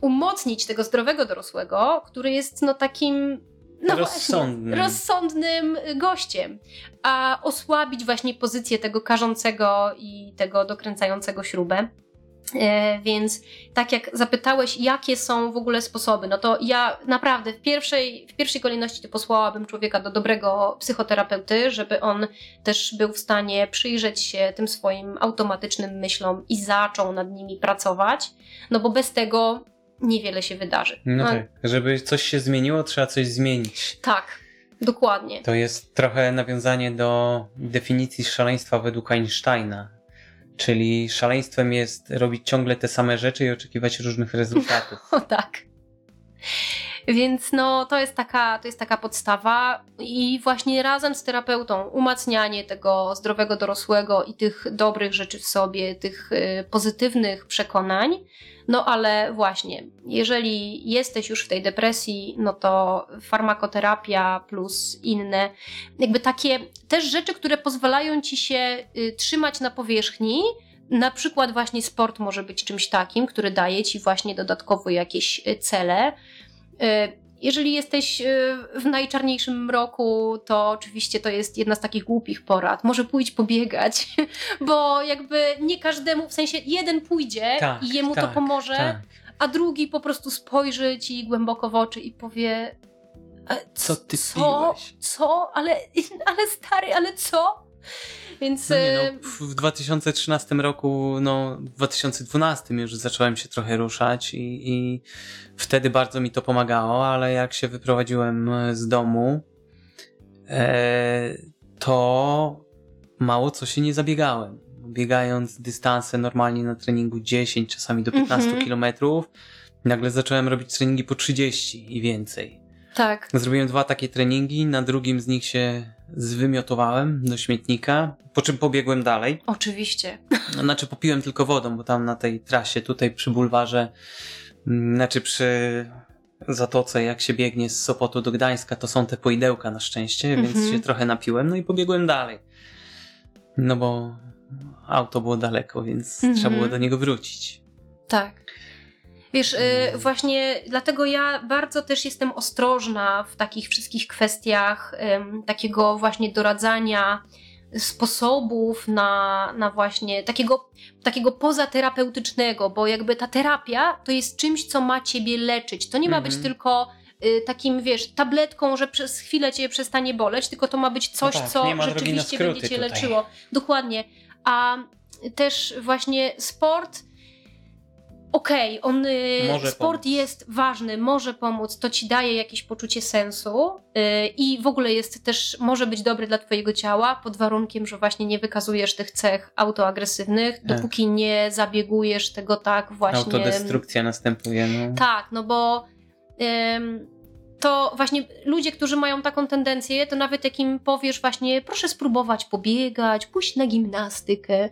umocnić tego zdrowego dorosłego, który jest no takim no rozsądnym. Właśnie, rozsądnym gościem, a osłabić właśnie pozycję tego karzącego i tego dokręcającego śrubę. E, więc tak jak zapytałeś, jakie są w ogóle sposoby, no to ja naprawdę w pierwszej, w pierwszej kolejności to posłałabym człowieka do dobrego psychoterapeuty, żeby on też był w stanie przyjrzeć się tym swoim automatycznym myślom i zaczął nad nimi pracować, no bo bez tego niewiele się wydarzy. No, no tak, żeby coś się zmieniło, trzeba coś zmienić. Tak, dokładnie. To jest trochę nawiązanie do definicji szaleństwa według Einsteina. Czyli szaleństwem jest robić ciągle te same rzeczy i oczekiwać różnych rezultatów. o tak. Więc no, to jest, taka, to jest taka podstawa i właśnie razem z terapeutą umacnianie tego zdrowego dorosłego i tych dobrych rzeczy w sobie, tych y, pozytywnych przekonań. No ale właśnie, jeżeli jesteś już w tej depresji, no to farmakoterapia plus inne, jakby takie też rzeczy, które pozwalają ci się y, trzymać na powierzchni, na przykład właśnie sport może być czymś takim, który daje ci właśnie dodatkowo jakieś y, cele. Y, jeżeli jesteś y, w najczarniejszym mroku, to oczywiście to jest jedna z takich głupich porad. Może pójdź pobiegać, bo jakby nie każdemu, w sensie jeden pójdzie tak, i jemu tak, to pomoże, tak. a drugi po prostu spojrzy ci głęboko w oczy i powie co ty co? Piłeś? Co? Ale, ale stary, ale co? Więc... No nie, no, w 2013 roku, no w 2012 już zacząłem się trochę ruszać i, i wtedy bardzo mi to pomagało, ale jak się wyprowadziłem z domu, e, to mało co się nie zabiegałem. Biegając dystanse normalnie na treningu 10, czasami do 15 mm -hmm. kilometrów, nagle zacząłem robić treningi po 30 i więcej. Tak. Zrobiłem dwa takie treningi, na drugim z nich się zwymiotowałem do śmietnika, po czym pobiegłem dalej. Oczywiście. Znaczy popiłem tylko wodą, bo tam na tej trasie, tutaj przy bulwarze, mm, znaczy przy zatoce, jak się biegnie z Sopotu do Gdańska, to są te poidełka na szczęście, więc mhm. się trochę napiłem, no i pobiegłem dalej. No bo auto było daleko, więc mhm. trzeba było do niego wrócić. Tak. Wiesz, y, właśnie dlatego ja bardzo też jestem ostrożna w takich wszystkich kwestiach takiego właśnie doradzania sposobów na, na właśnie takiego, takiego pozaterapeutycznego, bo jakby ta terapia to jest czymś, co ma ciebie leczyć. To nie ma być tylko y, takim, wiesz, tabletką, że przez chwilę cię przestanie boleć, tylko to ma być coś, tak, co rzeczywiście będzie cię tutaj. leczyło. Dokładnie. A też właśnie sport. Okej, on y, Może sport pomóc. jest ważny, może pomóc, to ci daje jakieś poczucie sensu y, i w ogóle jest też, może być dobry dla twojego ciała, pod warunkiem, że właśnie nie wykazujesz tych cech autoagresywnych, Tak. dopóki nie zabiegujesz tego tak właśnie. Autodestrukcja następuje. No. Tak, no bo to właśnie ludzie, którzy mają taką tendencję, to nawet jak im powiesz właśnie, proszę spróbować pobiegać, pójść na gimnastykę,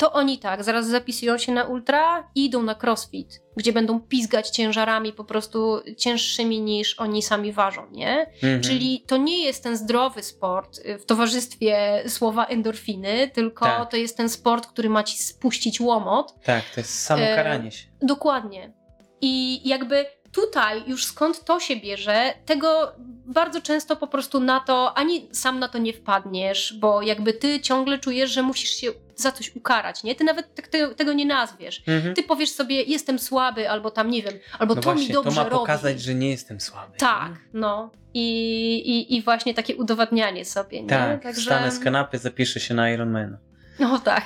to oni tak, zaraz zapisują się na ultra i idą na crossfit, gdzie będą pizgać ciężarami po prostu cięższymi niż oni sami ważą, nie? Mhm. Czyli to nie jest ten zdrowy sport y, w towarzystwie słowa endorfiny, tylko Tak. to jest ten sport, który ma ci spuścić łomot, Tak, to jest samo E, karanie się. Dokładnie. I jakby tutaj już skąd to się bierze, tego bardzo często po prostu na to, ani sam na to nie wpadniesz, bo jakby ty ciągle czujesz, że musisz się za coś ukarać, nie? Ty nawet tak te, tego nie nazwiesz. Mhm. Ty powiesz sobie, jestem słaby, albo tam, nie wiem, albo no to właśnie, mi dobrze to ma robi. pokazać, że nie jestem słaby. Tak, no. I, i, I właśnie takie udowadnianie sobie, nie? Tak, wstanę z kanapy, zapiszę się na Ironmana. No tak.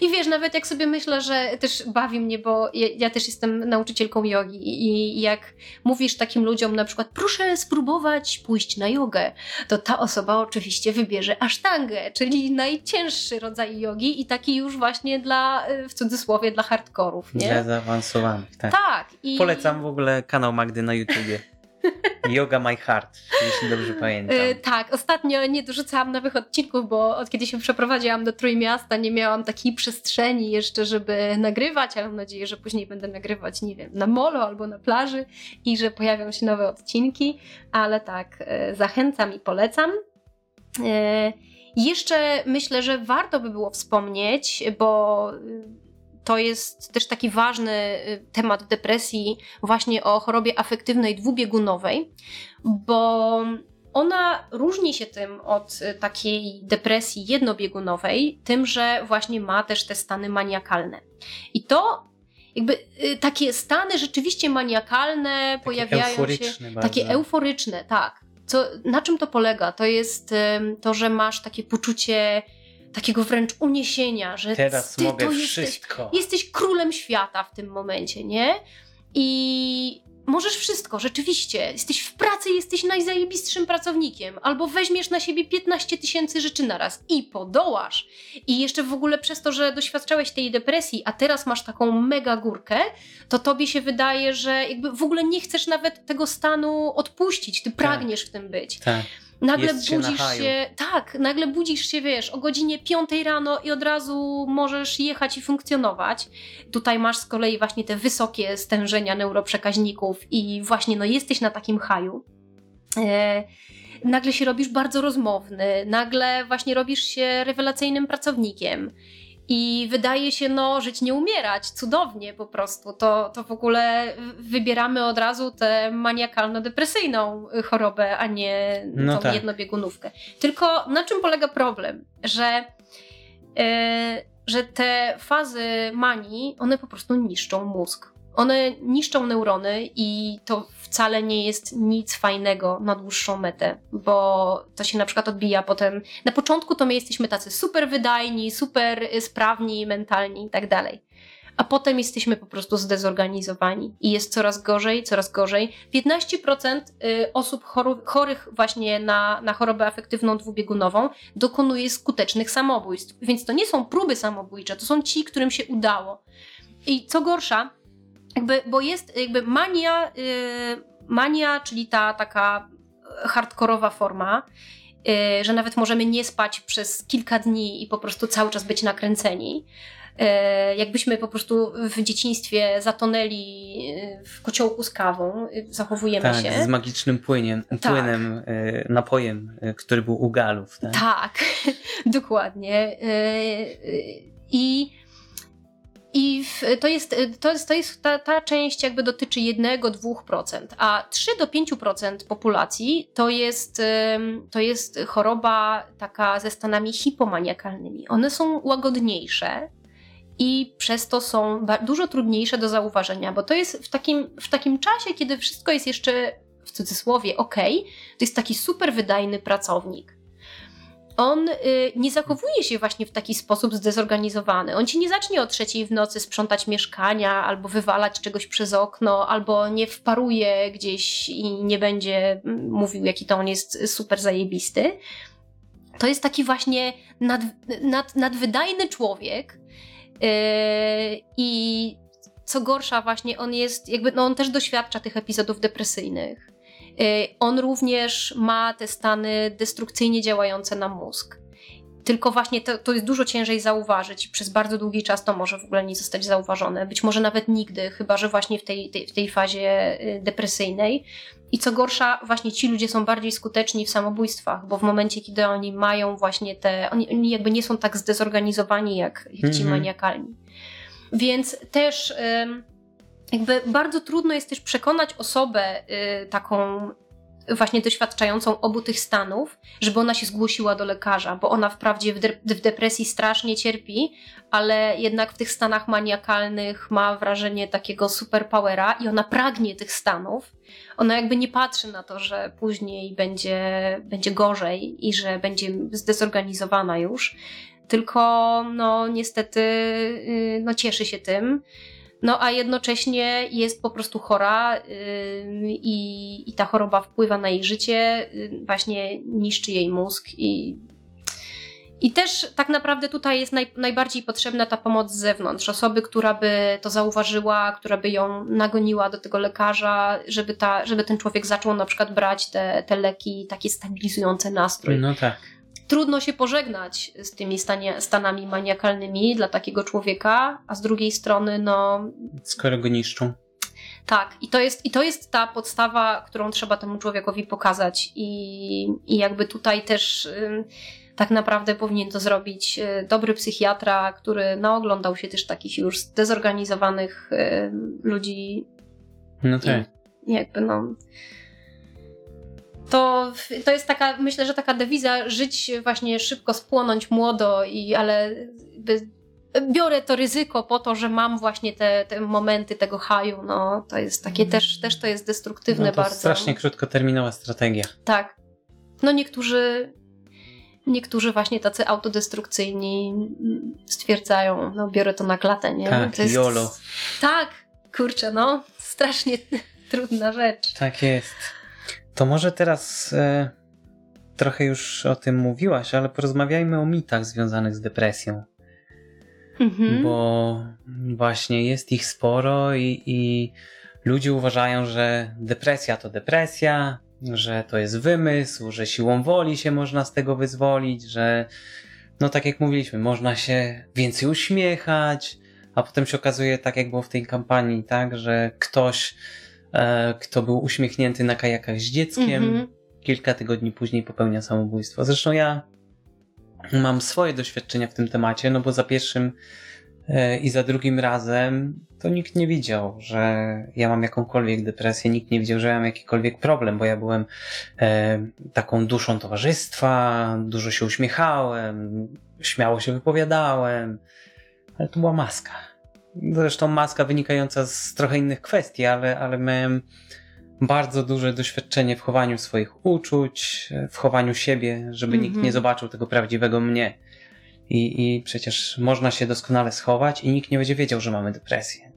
I wiesz, nawet jak sobie myślę, że też bawi mnie, bo ja, ja też jestem nauczycielką jogi i jak mówisz takim ludziom na przykład, proszę spróbować pójść na jogę, to ta osoba oczywiście wybierze asztangę, czyli najcięższy rodzaj jogi i taki już właśnie dla, w cudzysłowie, dla hardkorów, nie? Dla zaawansowanych, tak. Tak. I... Polecam w ogóle kanał Magdy na YouTubie. Yoga My Heart, jeśli dobrze pamiętam. Y, tak, ostatnio nie dorzucałam nowych odcinków, bo od kiedy się przeprowadziłam do Trójmiasta, nie miałam takiej przestrzeni jeszcze, żeby nagrywać, ale mam nadzieję, że później będę nagrywać, nie wiem, na molo albo na plaży i że pojawią się nowe odcinki, ale tak, y, zachęcam i polecam. Y, Jeszcze myślę, że warto by było wspomnieć, bo to jest też taki ważny y, temat depresji, właśnie o chorobie afektywnej dwubiegunowej, bo ona różni się tym od y, takiej depresji jednobiegunowej, tym, że właśnie ma też te stany maniakalne. I to jakby y, takie stany rzeczywiście maniakalne Takie pojawiają się bardzo. takie euforyczne, tak. Co, na czym to polega? To jest to, że masz takie poczucie takiego wręcz uniesienia, że Teraz ty mogę to jesteś, wszystko. jesteś królem świata w tym momencie, nie? I możesz wszystko, rzeczywiście. Jesteś w pracy, jesteś najzajebistszym pracownikiem, albo weźmiesz na siebie 15 tysięcy rzeczy naraz i podołasz. I jeszcze w ogóle przez to, że doświadczałeś tej depresji, a teraz masz taką mega górkę, to tobie się wydaje, że jakby w ogóle nie chcesz nawet tego stanu odpuścić, ty pragniesz w tym być. Tak. Nagle Jest się budzisz haju. się, tak, nagle budzisz się, wiesz, o godzinie 5 rano i od razu możesz jechać i funkcjonować. Tutaj masz z kolei właśnie te wysokie stężenia neuroprzekaźników i właśnie no jesteś na takim haju. E, nagle się robisz bardzo rozmowny, nagle właśnie robisz się rewelacyjnym pracownikiem. I wydaje się, no, żyć nie umierać, cudownie po prostu. To, to w ogóle wybieramy od razu tę maniakalno-depresyjną chorobę, a nie No tą tak. jednobiegunówkę. Tylko na czym polega problem? Że, e, że te fazy manii, one po prostu niszczą mózg. One niszczą neurony i to wcale nie jest nic fajnego na dłuższą metę, bo to się na przykład odbija potem. Na początku to my jesteśmy tacy super wydajni, super y, sprawni mentalni i tak dalej. A potem jesteśmy po prostu zdezorganizowani i jest coraz gorzej, coraz gorzej. 15% y, osób chorych właśnie na, na chorobę afektywną dwubiegunową dokonuje skutecznych samobójstw. Więc to nie są próby samobójcze, to są ci, którym się udało. I co gorsza, jakby, bo jest jakby mania, y, mania, czyli ta taka hardkorowa forma, y, że nawet możemy nie spać przez kilka dni i po prostu cały czas być nakręceni. Y, jakbyśmy po prostu w dzieciństwie zatonęli y, w kociołku z kawą, y, zachowujemy Tak, się. z magicznym płyniem, Tak. płynem, napojem, który był u Galów. Tak? Tak, dokładnie. Yy, yy, I, I w, to jest, to jest, to jest ta, ta część jakby dotyczy 1-2%, a 3-5% populacji to jest, to jest choroba taka ze stanami hipomaniakalnymi. One są łagodniejsze i przez to są dużo trudniejsze do zauważenia, bo to jest w takim, w takim czasie, kiedy wszystko jest jeszcze w cudzysłowie ok, to jest taki super wydajny pracownik on y, nie zachowuje się właśnie w taki sposób zdezorganizowany. On ci nie zacznie o trzeciej w nocy sprzątać mieszkania, albo wywalać czegoś przez okno, albo nie wparuje gdzieś i nie będzie mm, mówił, jaki to on jest super zajebisty. To jest taki właśnie nad, nad, nadwydajny człowiek. Yy, I co gorsza, właśnie on jest, jakby, no on też doświadcza tych epizodów depresyjnych. Y, on również ma te stany destrukcyjnie działające na mózg. Tylko właśnie to, to jest dużo ciężej zauważyć przez bardzo długi czas to może w ogóle nie zostać zauważone. Być może nawet nigdy, chyba że właśnie w tej, tej, w tej fazie y, depresyjnej. I co gorsza, właśnie ci ludzie są bardziej skuteczni w samobójstwach, bo w momencie, kiedy oni mają właśnie te. Oni, oni jakby nie są tak zdezorganizowani jak, jak ci mm-hmm. maniakalni. Więc też jakby bardzo trudno jest też przekonać osobę y, taką właśnie doświadczającą obu tych stanów, żeby ona się zgłosiła do lekarza, bo ona wprawdzie w, de w depresji strasznie cierpi, ale jednak w tych stanach maniakalnych ma wrażenie takiego superpowera i ona pragnie tych stanów. Ona jakby nie patrzy na to, że później będzie, będzie gorzej i że będzie zdezorganizowana już, tylko no niestety y, no, cieszy się tym no a jednocześnie jest po prostu chora yy, i, i ta choroba wpływa na jej życie, yy, właśnie niszczy jej mózg i i też tak naprawdę tutaj jest naj, najbardziej potrzebna ta pomoc z zewnątrz. Osoby, która by to zauważyła, która by ją nagoniła do tego lekarza, żeby, ta, żeby ten człowiek zaczął na przykład brać te, te leki takie stabilizujące nastrój. No tak trudno się pożegnać z tymi stanie, stanami maniakalnymi dla takiego człowieka, a z drugiej strony, no. Skoro go niszczą. Tak, i to jest, i to jest ta podstawa, którą trzeba temu człowiekowi pokazać. I, i jakby tutaj też. Tak naprawdę powinien to zrobić y, dobry psychiatra, który naoglądał się też takich już zdezorganizowanych ludzi. No tak. I jakby no to, to jest taka, myślę, że taka dewiza żyć właśnie szybko, spłonąć młodo, i, ale biorę to ryzyko po to, że mam właśnie te, te momenty tego haju, no to jest takie też, też to jest destruktywne no to bardzo. strasznie krótkoterminowa strategia. Tak. No niektórzy niektórzy właśnie tacy autodestrukcyjni stwierdzają, no biorę to na klatę, nie? Tak, to jest, YOLO. Tak, kurczę, no strasznie trudna rzecz. Tak jest. To może teraz e, trochę już o tym mówiłaś, ale porozmawiajmy o mitach związanych z depresją. Mhm. Bo właśnie jest ich sporo i, i ludzie uważają, że depresja to depresja, że to jest wymysł, że siłą woli się można z tego wyzwolić, że no tak jak mówiliśmy, można się więcej uśmiechać, a potem się okazuje, tak jak było w tej kampanii, tak, że ktoś kto był uśmiechnięty na kajakach z dzieckiem. Mm -hmm. Kilka tygodni później popełnia samobójstwo. Zresztą ja mam swoje doświadczenia w tym temacie, no bo za pierwszym e, i za drugim razem to nikt nie widział, że ja mam jakąkolwiek depresję, nikt nie widział, że ja mam jakikolwiek problem, bo ja byłem e, taką duszą towarzystwa, dużo się uśmiechałem, śmiało się wypowiadałem, ale to była maska. Zresztą maska wynikająca z trochę innych kwestii, ale, ale miałem bardzo duże doświadczenie w chowaniu swoich uczuć, w chowaniu siebie, żeby mm -hmm. nikt nie mhm. zobaczył tego prawdziwego mnie. I, I przecież można się doskonale schować i nikt nie będzie wiedział, że mamy depresję.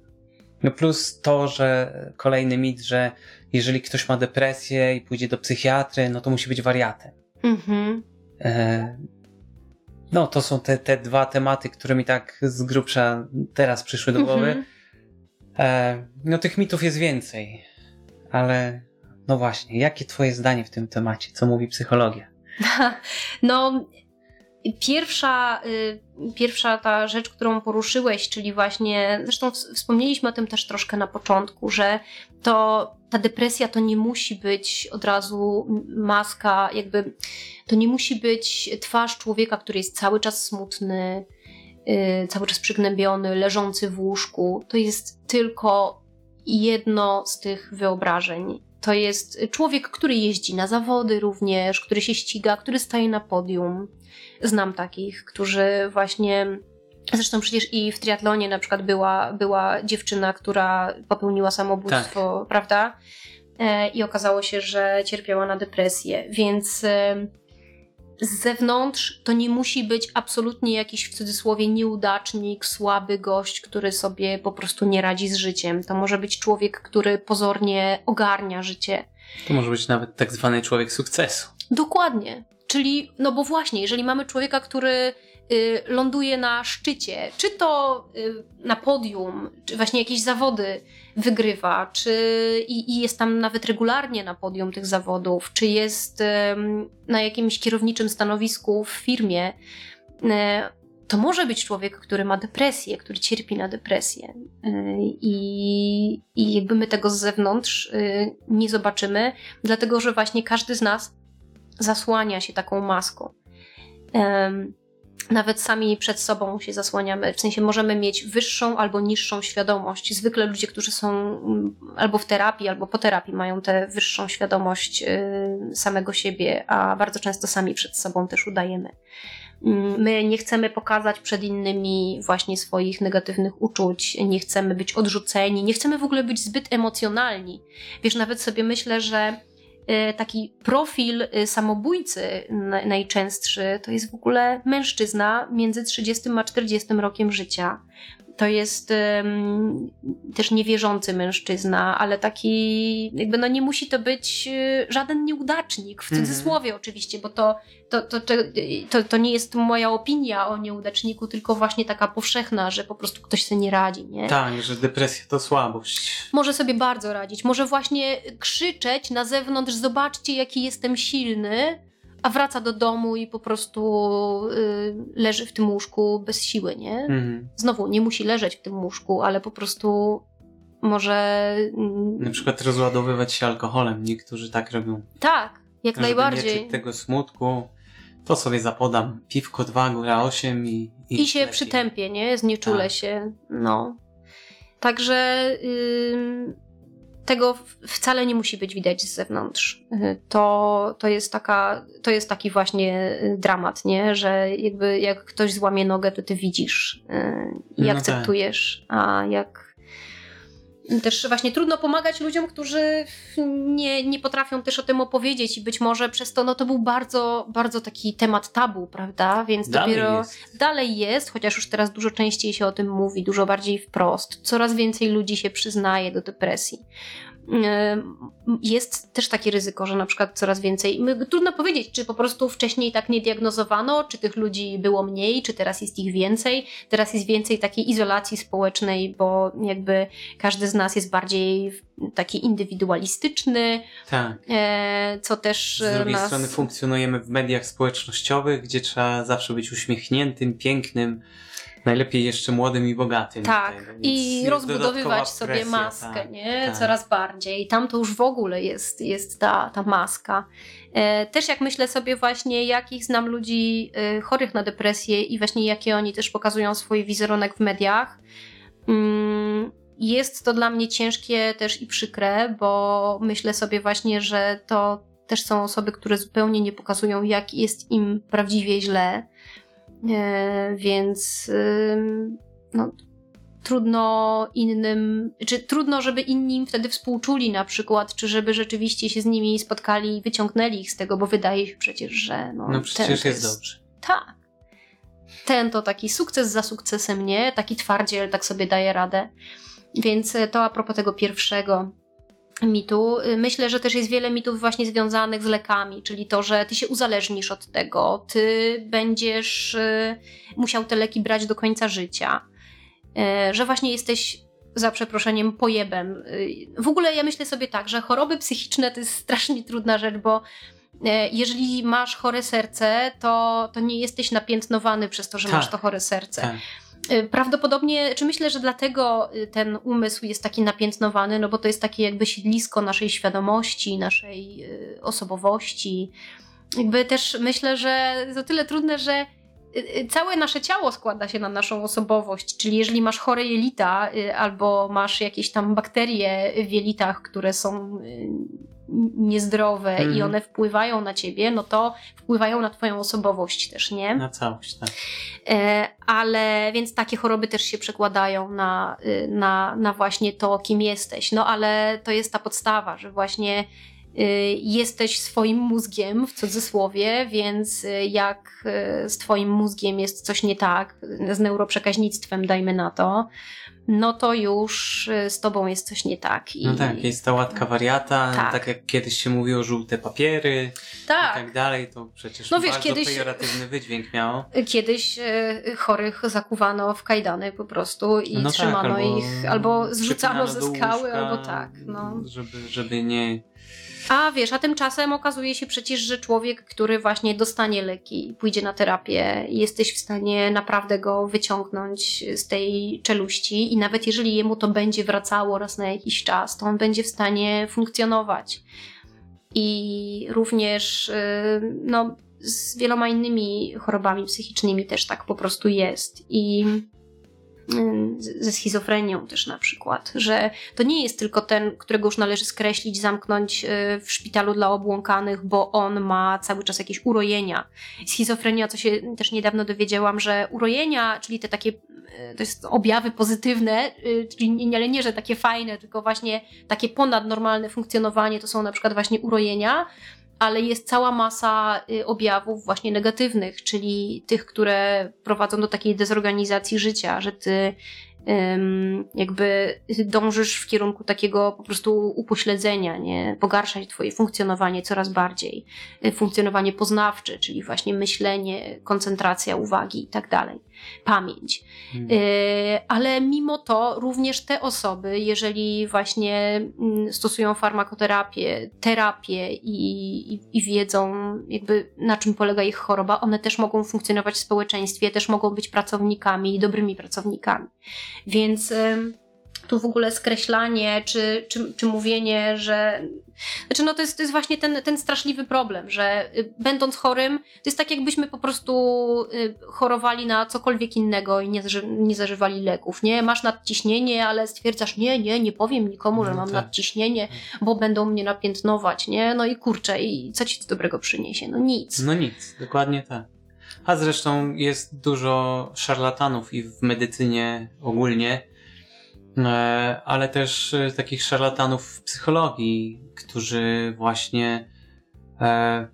No plus to, że kolejny mit, że jeżeli ktoś ma depresję i pójdzie do psychiatry, no to musi być wariatem. Mm -hmm. e, no, to są te, te dwa tematy, które mi tak z grubsza teraz przyszły do głowy. Mm -hmm. e, no, tych mitów jest więcej, ale no właśnie, jakie Twoje zdanie w tym temacie? Co mówi psychologia? No, Pierwsza, y, pierwsza ta rzecz, którą poruszyłeś, czyli właśnie, zresztą wspomnieliśmy o tym też troszkę na początku, że to ta depresja to nie musi być od razu maska, jakby to nie musi być twarz człowieka, który jest cały czas smutny, y, cały czas przygnębiony, leżący w łóżku. To jest tylko jedno z tych wyobrażeń. To jest człowiek, który jeździ na zawody również, który się ściga, który staje na podium. Znam takich, którzy właśnie. Zresztą przecież i w triatlonie na przykład była, była dziewczyna, która popełniła samobójstwo, tak. prawda? E, I okazało się, że cierpiała na depresję, więc e, z zewnątrz to nie musi być absolutnie jakiś w cudzysłowie nieudacznik, słaby gość, który sobie po prostu nie radzi z życiem. To może być człowiek, który pozornie ogarnia życie. To może być nawet tak zwany człowiek sukcesu. Dokładnie. Czyli, no bo właśnie, jeżeli mamy człowieka, który ląduje na szczycie, czy to y, na podium, czy właśnie jakieś zawody wygrywa, czy i, i jest tam nawet regularnie na podium tych zawodów, czy jest y, na jakimś kierowniczym stanowisku w firmie, y, to może być człowiek, który ma depresję, który cierpi na depresję. Y, I, I jakby my tego z zewnątrz y, nie zobaczymy, dlatego że właśnie każdy z nas zasłania się taką maską. Nawet sami przed sobą się zasłaniamy, w sensie możemy mieć wyższą albo niższą świadomość. Zwykle ludzie, którzy są mm, albo w terapii, albo po terapii, mają tę wyższą świadomość y, samego siebie, a bardzo często sami przed sobą też udajemy. Mm, my nie chcemy pokazać przed innymi właśnie swoich negatywnych uczuć, nie chcemy być odrzuceni, nie chcemy w ogóle być zbyt emocjonalni. Wiesz, nawet sobie myślę, że taki profil y, samobójcy najczęstszy to jest w ogóle mężczyzna między 30 a 40 rokiem życia to jest um, też niewierzący mężczyzna, ale taki, jakby no nie musi to być y, żaden nieudacznik, w mhm. cudzysłowie mm. oczywiście, bo to, to, to, to, to, nie jest moja opinia o nieudaczniku, tylko właśnie taka powszechna, że po prostu ktoś sobie nie radzi, nie? Tak, że depresja to słabość. Może sobie bardzo radzić, może właśnie krzyczeć na zewnątrz, zobaczcie jaki jestem silny, a wraca do domu i po prostu y, leży w tym łóżku bez siły, nie? Mhm. Znowu, nie musi leżeć w tym łóżku, ale po prostu może... Mm, Na przykład rozładowywać się alkoholem. Niektórzy tak robią. Tak, jak Żeby najbardziej. Nie tego smutku, to sobie zapodam piwko 2, góra 8 i... I, I się lepiej. przytępię, nie? Znieczulę tak. się, no. Także... Yy tego wcale nie musi być widać z zewnątrz. Y, to, to, jest, taka, to jest taki właśnie y, dramat, nie? że jakby jak ktoś złamie nogę, to ty widzisz y, i no akceptujesz, tak. a jak też właśnie trudno pomagać ludziom, którzy nie, nie potrafią też o tym opowiedzieć i być może przez to, no to był bardzo, bardzo taki temat tabu, prawda? Więc dalej dopiero jest. dalej jest, chociaż już teraz dużo częściej się o tym mówi, dużo bardziej wprost. Coraz więcej ludzi się przyznaje do depresji jest też takie ryzyko, że na przykład coraz więcej, trudno powiedzieć, czy po prostu wcześniej tak nie diagnozowano, czy tych ludzi było mniej, czy teraz jest ich więcej. Teraz jest więcej takiej izolacji społecznej, bo jakby każdy z nas jest bardziej taki indywidualistyczny. Tak. E, co też. Z drugiej nas... strony funkcjonujemy w mediach społecznościowych, gdzie trzeba zawsze być uśmiechniętym, pięknym Najlepiej jeszcze młodym i bogatym. Tak, i rozbudowywać sobie presja, maskę, tak, nie? Tak. Coraz bardziej. Tam to już w ogóle jest, jest ta, ta maska. E, też jak myślę sobie właśnie, jakich znam ludzi e, chorych na depresję i właśnie jakie oni też pokazują swój wizerunek w mediach, mm, jest to dla mnie ciężkie też i przykre, bo myślę sobie właśnie, że to też są osoby, które zupełnie nie pokazują, jak jest im prawdziwie źle więc no, trudno innym, czy trudno, żeby inni im wtedy współczuli na przykład, czy żeby rzeczywiście się z nimi spotkali i wyciągnęli ich z tego, bo wydaje się przecież, że no, no przecież jest, jest dobrze. Tak. Ten to taki sukces za sukcesem, nie? Taki twardziel tak sobie daje radę. Więc e, to a propos tego pierwszego mitu. Y, myślę, że też jest wiele mitów właśnie związanych z lekami, czyli to, że ty się uzależnisz od tego, ty będziesz y, musiał te leki brać do końca życia, y, że właśnie jesteś za przeproszeniem pojebem. W ogóle ja myślę sobie tak, że choroby psychiczne to jest strasznie trudna rzecz, bo jeżeli masz chore serce, to, to nie jesteś napiętnowany przez to, że tak. masz to chore serce. Tak prawdopodobnie, czy myślę, że dlatego y, ten umysł jest taki napiętnowany, no bo to jest takie jakby siedlisko naszej świadomości, naszej y, osobowości. Jakby też myślę, że to tyle trudne, że całe nasze ciało składa się na naszą osobowość, czyli jeżeli masz chore jelita albo masz jakieś tam bakterie w jelitach, które są niezdrowe mm. i mhm. one wpływają na ciebie, no to wpływają na twoją osobowość też, nie? Na całość, tak. E, ale więc takie choroby też się przekładają na, y, na, na właśnie to, kim jesteś. No ale to jest ta podstawa, że właśnie y, jesteś swoim mózgiem w cudzysłowie, więc y, jak z twoim mózgiem jest coś nie tak, z neuroprzekaźnictwem dajmy na to, no to już y, z tobą jest coś nie tak. I... No tak, jest ta łatka wariata, tak. tak jak kiedyś się mówiło żółte papiery tak. i tak dalej, to przecież no wiesz, bardzo kiedyś, pejoratywny wydźwięk miało. Kiedyś y, chorych zakuwano w kajdany po prostu i no tak, trzymano tak, albo ich, albo zrzucano ze skały, albo tak. No. Żeby, żeby nie a wiesz, a tymczasem okazuje się przecież, że człowiek, który właśnie dostanie leki, pójdzie na terapię, jesteś w stanie naprawdę go wyciągnąć z tej czeluści i nawet jeżeli jemu to będzie wracało raz na jakiś czas, to on będzie w stanie funkcjonować. I również, y, no, z wieloma innymi chorobami psychicznymi też tak po prostu jest. I ze schizofrenią też na przykład, że to nie jest tylko ten, którego już należy skreślić, zamknąć y, w szpitalu dla obłąkanych, bo on ma cały czas jakieś urojenia. Schizofrenia, co się też niedawno dowiedziałam, że urojenia, czyli te takie, y, to jest objawy pozytywne, y, czyli ale nie, że takie fajne, tylko właśnie takie ponadnormalne funkcjonowanie, to są na przykład właśnie urojenia, ale jest cała masa y, objawów właśnie negatywnych, czyli tych, które prowadzą do takiej dezorganizacji życia, że ty jakby dążysz w kierunku takiego po prostu upośledzenia, nie? Pogarszać twoje funkcjonowanie coraz bardziej. Y, funkcjonowanie poznawcze, czyli właśnie myślenie, koncentracja uwagi i tak dalej. Pamięć. Hmm. Y, ale mimo to również te osoby, jeżeli właśnie mm, stosują farmakoterapię, terapię i, i, i wiedzą jakby na czym polega ich choroba, one też mogą funkcjonować w społeczeństwie, też mogą być pracownikami, dobrymi pracownikami. Więc tu w ogóle skreślanie, czy, czy, czy mówienie, że. Znaczy, no to jest, to jest właśnie ten, ten straszliwy problem, że y, będąc chorym, to jest tak, jakbyśmy po prostu y, chorowali na cokolwiek innego i nie, nie zażywali leków. Nie, masz nadciśnienie, ale stwierdzasz, nie, nie, nie powiem nikomu, że no mam tak. nadciśnienie, bo będą mnie napiętnować, nie? No i kurczę, i co ci to dobrego przyniesie? No nic. No nic, dokładnie tak. A zresztą jest dużo szarlatanów i w medycynie ogólnie, ale też e, takich szarlatanów w psychologii, którzy właśnie e,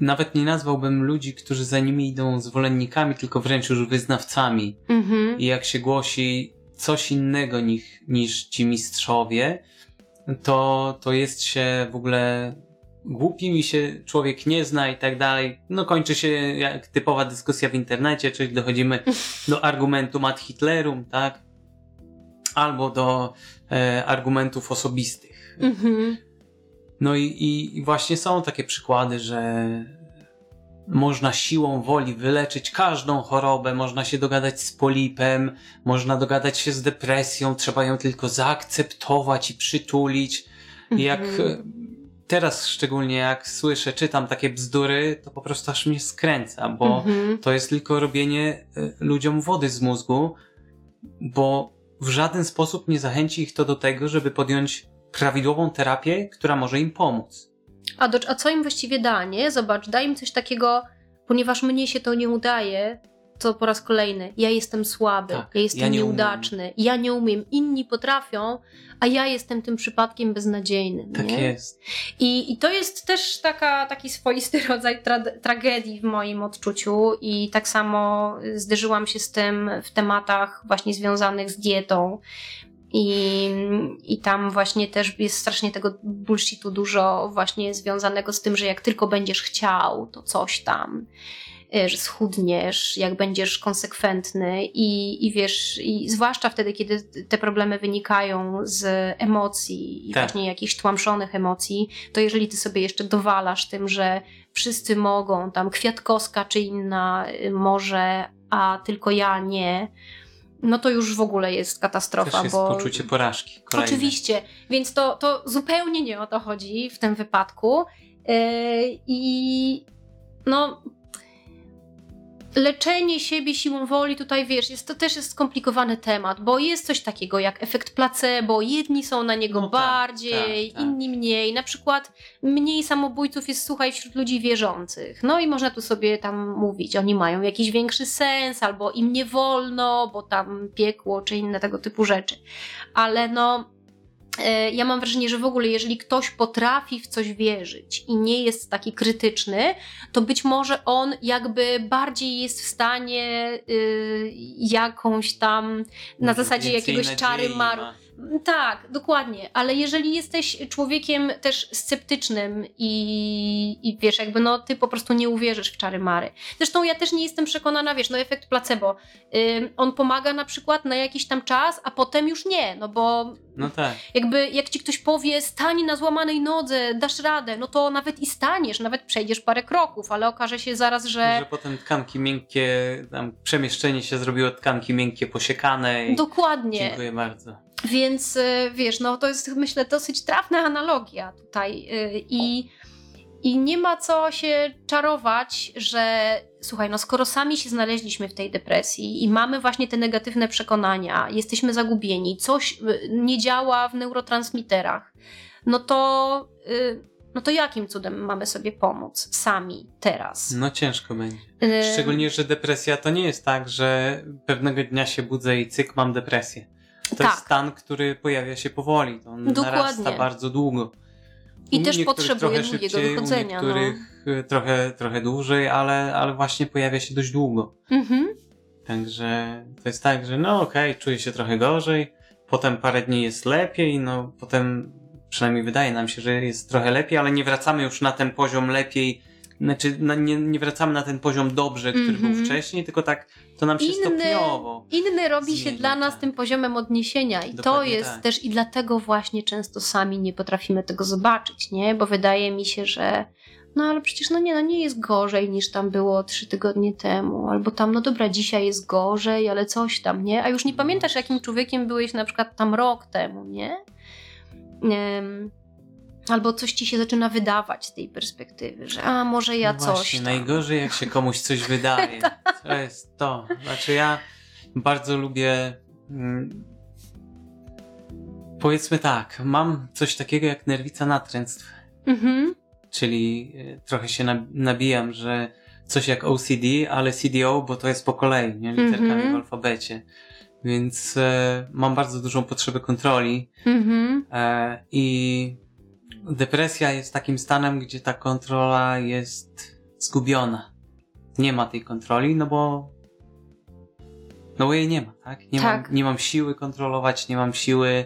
nawet nie nazwałbym ludzi, którzy za nimi idą zwolennikami, tylko wręcz już wyznawcami. Mhm. I jak się głosi coś innego niż, niż ci mistrzowie, to, to jest się w ogóle głupi mi się człowiek nie zna i tak dalej. No kończy się jak typowa dyskusja w internecie, czyli dochodzimy do argumentu ad Hitlerum, tak? Albo do e, argumentów osobistych. Mhm. No i, i, i właśnie są takie przykłady, że można siłą woli wyleczyć każdą chorobę, można się dogadać z polipem, można dogadać się z depresją, trzeba ją tylko zaakceptować i przytulić. I jak mhm teraz szczególnie jak słyszę, czytam takie bzdury, to po prostu aż mnie skręca, bo mhm. to jest tylko robienie y, ludziom wody z mózgu, bo w żaden sposób nie zachęci ich to do tego, żeby podjąć prawidłową terapię, która może im pomóc. A, do, a co im właściwie da, nie? Zobacz, daj im coś takiego, ponieważ mnie się to nie udaje, to po raz kolejny, ja jestem słaby, tak, ja jestem ja nie nieudaczny, umiem. ja nie umiem, inni potrafią, a ja jestem tym przypadkiem beznadziejnym. Tak nie? jest. I, I to jest też taka, taki swoisty rodzaj tra tragedii w moim odczuciu i tak samo zderzyłam się z tym w tematach właśnie związanych z dietą. I, I tam właśnie też jest strasznie tego bullshitu dużo właśnie związanego z tym, że jak tylko będziesz chciał, to coś tam. Że schudniesz, jak będziesz konsekwentny i, i wiesz, i zwłaszcza wtedy, kiedy te problemy wynikają z emocji i tak. właśnie jakichś tłamszonych emocji, to jeżeli ty sobie jeszcze dowalasz tym, że wszyscy mogą, tam Kwiatkowska czy inna y, może, a tylko ja nie, no to już w ogóle jest katastrofa. Też jest bo... poczucie porażki. Kolejne. Oczywiście, więc to, to zupełnie nie o to chodzi w tym wypadku. Yy, I no, leczenie siebie siłą woli, tutaj wiesz, jest, to też jest skomplikowany temat, bo jest coś takiego jak efekt placebo, jedni są na niego No tak, bardziej, tak, tak. inni mniej. Na przykład mniej samobójców jest, słuchaj, wśród ludzi wierzących. No i można tu sobie tam mówić, oni mają jakiś większy sens, albo im nie wolno, bo tam piekło, czy inne tego typu rzeczy. Ale no, ja mam wrażenie, że w ogóle, jeżeli ktoś potrafi w coś wierzyć i nie jest taki krytyczny, to być może on jakby bardziej jest w stanie y, jakąś tam na zasadzie jakiegoś czary maru. ma. Tak, dokładnie, ale jeżeli jesteś człowiekiem też sceptycznym i, i wiesz, jakby no ty po prostu nie uwierzysz w czary mary. Zresztą ja też nie jestem przekonana, wiesz, no efekt placebo. Ym, on pomaga na przykład na jakiś tam czas, a potem już nie, no bo No tak. jakby jak ci ktoś powie, stań na złamanej nodze, dasz radę, no to nawet i staniesz, nawet przejdziesz parę kroków, ale okaże się zaraz, że. Że potem tkanki miękkie, tam przemieszczenie się zrobiło tkanki miękkie posiekane. I... Dokładnie. Dziękuję bardzo. Więc y, wiesz, no to jest myślę dosyć trafna analogia tutaj y, i, i nie ma co się czarować, że słuchaj, no skoro sami się znaleźliśmy w tej depresji i mamy właśnie te negatywne przekonania, jesteśmy zagubieni, coś y, nie działa w neurotransmiterach, no to, no to jakim cudem mamy sobie pomóc sami teraz? No ciężko będzie. Szczególnie, że depresja to nie jest tak, że pewnego dnia się budzę i cyk, mam depresję. To Tak. jest stan, który pojawia się powoli. On Dokładnie. narasta bardzo długo. I U też potrzebuje długiego wychodzenia, U niektórych y, trochę, trochę dłużej, ale, ale właśnie pojawia się dość długo. Mhm. Także to jest tak, że no okej, czuję się trochę gorzej, potem parę dni jest lepiej, no potem przynajmniej wydaje nam się, że jest trochę lepiej, ale nie wracamy już na ten poziom lepiej, znaczy na, nie, nie wracamy na ten poziom dobrze, który Mhm. był wcześniej, tylko tak to nam się Inny- stopniowo. Inny robi się Zmienia, dla nas tak. tym poziomem odniesienia i to Dokładnie jest tak. też i dlatego właśnie często sami nie potrafimy tego zobaczyć, nie? Bo wydaje mi się, że no ale przecież no nie, no nie jest gorzej niż tam było trzy tygodnie temu, albo tam no dobra, dzisiaj jest gorzej, ale coś tam, nie? A już nie pamiętasz jakim człowiekiem byłeś na przykład tam rok temu, nie? Em, albo coś ci się zaczyna wydawać z tej perspektywy, że a może ja no coś właśnie, tam. najgorzej jak się komuś coś wydaje. To jest to. Znaczy ja bardzo lubię mm, powiedzmy tak, mam coś takiego jak nerwica natręctw. Mhm. Czyli y, trochę się nab- nabijam, że coś jak OCD, ale CDO, bo to jest po kolei, nie? Literkami Mhm. w alfabecie. Więc e, mam bardzo dużą potrzebę kontroli Mhm. e, i depresja jest takim stanem, gdzie ta kontrola jest zgubiona. Nie ma tej kontroli, no bo no bo jej nie ma, tak? Nie, Tak. Mam, nie mam siły kontrolować, nie mam siły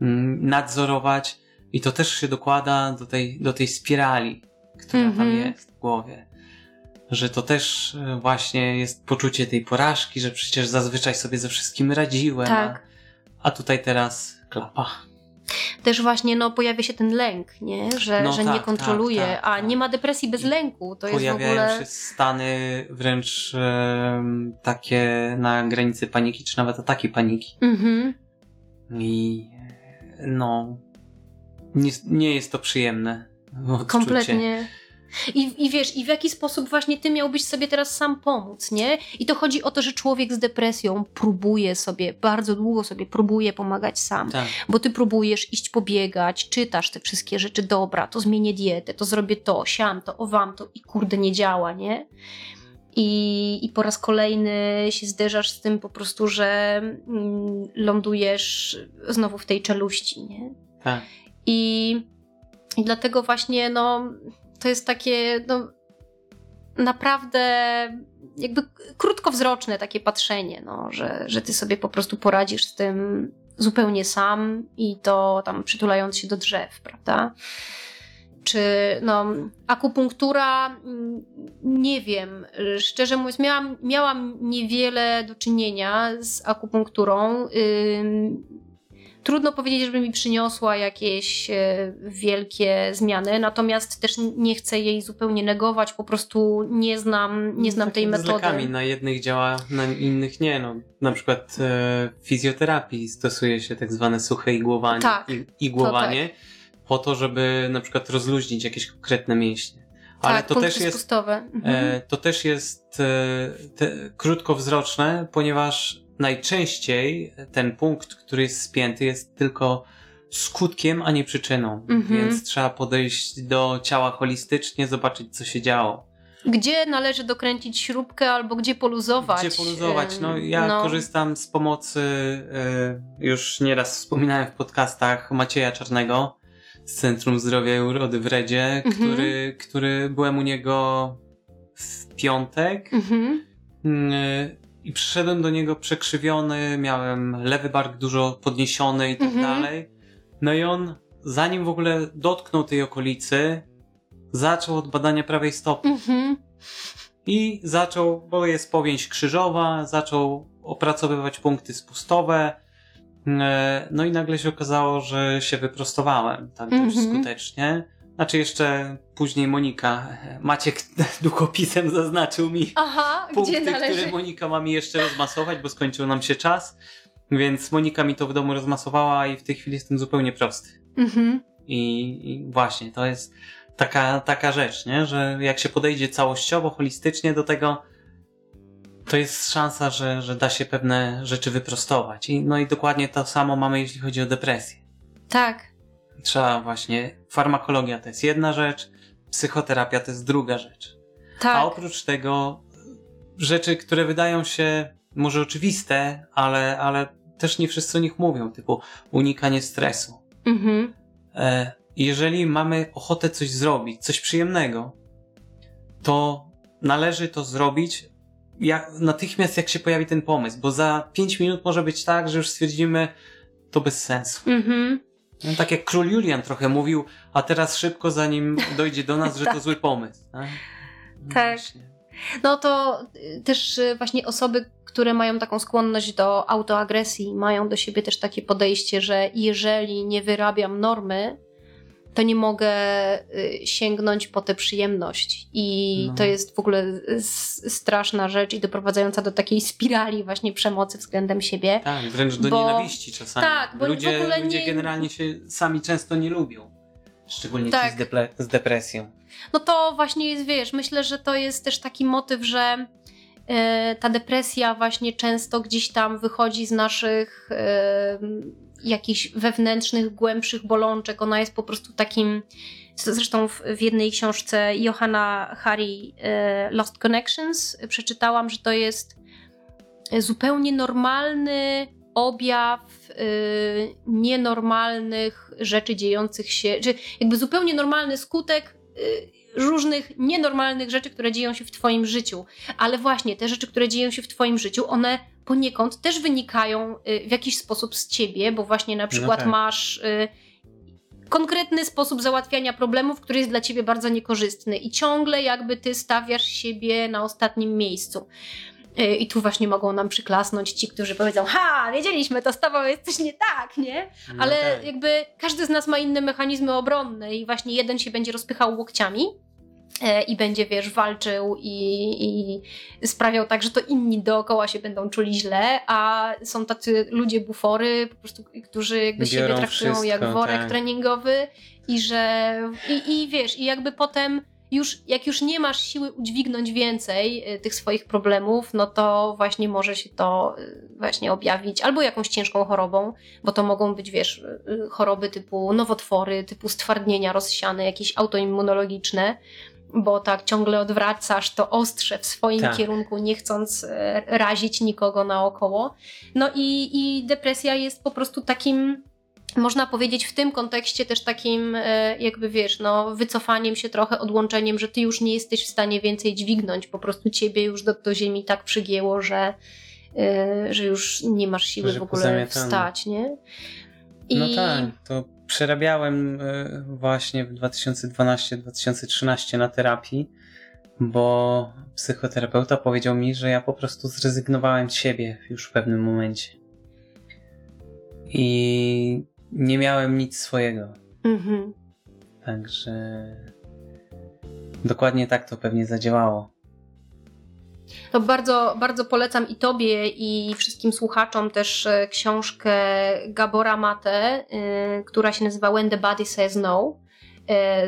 mm, nadzorować i to też się dokłada do tej, do tej spirali, która tam Mhm. jest w głowie. Że to też e, właśnie jest poczucie tej porażki, że przecież zazwyczaj sobie ze wszystkim radziłem, Tak. a, a tutaj teraz klapa. Też właśnie no, pojawia się ten lęk, nie? Że, No że tak, nie kontroluje, tak, tak, a tak. nie ma depresji bez lęku. To jest w Pojawiają ogóle. się stany wręcz em, takie na granicy paniki, czy nawet ataki paniki. Mhm. I e, no, nie, nie jest to przyjemne odczucie. Kompletnie. I, I wiesz, i w jaki sposób właśnie ty miałbyś sobie teraz sam pomóc, nie? I to chodzi o to, że człowiek z depresją próbuje sobie, bardzo długo sobie próbuje pomagać sam. Tak. Bo ty próbujesz iść pobiegać, czytasz te wszystkie rzeczy, dobra, to zmienię dietę, to zrobię to, siam to, owam to i kurde nie działa, nie? I, I po raz kolejny się zderzasz z tym po prostu, że mm, lądujesz znowu w tej czeluści, nie? Tak. I, I dlatego właśnie, no, to jest takie, no, naprawdę jakby krótkowzroczne takie patrzenie, no, że, że ty sobie po prostu poradzisz z tym zupełnie sam i to tam przytulając się do drzew, prawda? Czy no, akupunktura, mm, nie wiem, szczerze mówiąc, miałam, miałam niewiele do czynienia z akupunkturą. Ym, Trudno powiedzieć, żeby mi przyniosła jakieś e, wielkie zmiany, natomiast też nie chcę jej zupełnie negować, po prostu nie znam, nie znam Tak tej metody. Z lekami na jednych działa, na innych nie. No, na przykład e, w fizjoterapii stosuje się tak zwane suche igłowanie, Tak, igłowanie po to, żeby na przykład rozluźnić jakieś konkretne mięśnie. Ale tak, to też jest spustowe. Mhm. E, to też jest e, te, krótkowzroczne, ponieważ najczęściej ten punkt, który jest spięty, jest tylko skutkiem, a nie przyczyną. Mhm. Więc trzeba podejść do ciała holistycznie, zobaczyć, co się działo. Gdzie należy dokręcić śrubkę albo gdzie poluzować? Gdzie poluzować? No, ja no. korzystam z pomocy, e, już nieraz wspominałem w podcastach Macieja Czarnego z Centrum Zdrowia i Urody w Redzie, Mhm. który, który byłem u niego w piątek. Mhm. Mm, I przyszedłem do niego przekrzywiony, miałem lewy bark dużo podniesiony i tak Mhm. dalej. No i on, zanim w ogóle dotknął tej okolicy, zaczął od badania prawej stopy. Mhm. I zaczął, bo jest powięź krzyżowa, zaczął opracowywać punkty spustowe. E, No i nagle się okazało, że się wyprostowałem tak dość Mhm. skutecznie. Znaczy jeszcze później Monika, Maciek długopisem zaznaczył mi Aha, punkty, które Monika ma mi jeszcze rozmasować, bo skończył nam się czas. Więc Monika mi to w domu rozmasowała i w tej chwili jestem zupełnie prosty. Mhm. I, i właśnie to jest taka, taka rzecz, nie? że jak się podejdzie całościowo, holistycznie do tego, to jest szansa, że, że da się pewne rzeczy wyprostować. I, no i dokładnie to samo mamy, jeśli chodzi o depresję. Tak. Trzeba właśnie, farmakologia to jest jedna rzecz, psychoterapia to jest druga rzecz. Tak. A oprócz tego rzeczy, które wydają się może oczywiste, ale, ale też nie wszyscy o nich mówią, typu unikanie stresu. Mhm. E, jeżeli mamy ochotę coś zrobić, coś przyjemnego, to należy to zrobić jak, natychmiast jak się pojawi ten pomysł, bo za 5 minut może być tak, że już stwierdzimy to bez sensu. Mhm. No, tak jak król Julian trochę mówił, a teraz szybko zanim dojdzie do nas, że to zły pomysł. Tak. No Tak. No to y, też y, właśnie osoby, które mają taką skłonność do autoagresji, mają do siebie też takie podejście, że jeżeli nie wyrabiam normy, to nie mogę y, sięgnąć po tę przyjemność. I No. to jest w ogóle straszna rzecz i doprowadzająca do takiej spirali właśnie przemocy względem siebie. Tak, wręcz do Bo- nienawiści czasami. Tak, bo ludzie, ludzie nie- generalnie się sami często nie lubią. Szczególnie Tak. ci z, deple- z depresją. No to właśnie jest, wiesz, myślę, że to jest też taki motyw, że e, ta depresja właśnie często gdzieś tam wychodzi z naszych jakichś wewnętrznych, głębszych bolączek. Ona jest po prostu takim. Zresztą w, w jednej książce Johanna Hari e, Lost Connections przeczytałam, że to jest zupełnie normalny objaw y, nienormalnych rzeczy dziejących się, czy jakby zupełnie normalny skutek y, różnych nienormalnych rzeczy, które dzieją się w Twoim życiu. Ale właśnie te rzeczy, które dzieją się w Twoim życiu, one poniekąd też wynikają y, w jakiś sposób z Ciebie, bo właśnie na przykład tak. masz. Y, Konkretny sposób załatwiania problemów, który jest dla ciebie bardzo niekorzystny, i ciągle jakby ty stawiasz siebie na ostatnim miejscu. Y, I tu właśnie mogą nam przyklasnąć ci, którzy powiedzą: Ha, wiedzieliśmy, to z tobą jest coś nie tak, nie? No Ale tak. jakby każdy z nas ma inne mechanizmy obronne i właśnie jeden się będzie rozpychał łokciami i będzie, wiesz, walczył i, i sprawiał tak, że to inni dookoła się będą czuli źle, a są tacy ludzie bufory, po prostu, którzy jakby siebie Biorą traktują wszystko, jak worek tak. treningowy i że i, i wiesz, i jakby potem już, jak już nie masz siły udźwignąć więcej y, tych swoich problemów, no to właśnie może się to y, właśnie objawić albo jakąś ciężką chorobą, bo to mogą być, wiesz, choroby typu nowotwory, typu stwardnienia rozsiane, jakieś autoimmunologiczne, bo tak ciągle odwracasz to ostrze w swoim Tak. kierunku, nie chcąc e, razić nikogo naokoło. No i, i depresja jest po prostu takim, można powiedzieć w tym kontekście też takim, e, jakby wiesz, no, wycofaniem się trochę, odłączeniem, że ty już nie jesteś w stanie więcej dźwignąć, po prostu ciebie już do, do ziemi tak przygięło, że, e, że już nie masz siły Że w ogóle wstać, nie? No tak, to przerabiałem y, właśnie w 2012-2013 na terapii, bo psychoterapeuta powiedział mi, że ja po prostu zrezygnowałem z siebie już w pewnym momencie. I nie miałem nic swojego. Mhm. Także dokładnie tak to pewnie zadziałało. To bardzo, bardzo polecam i Tobie, i wszystkim słuchaczom też e, książkę Gabora Mate, y, która się nazywa When the Body Says No. E,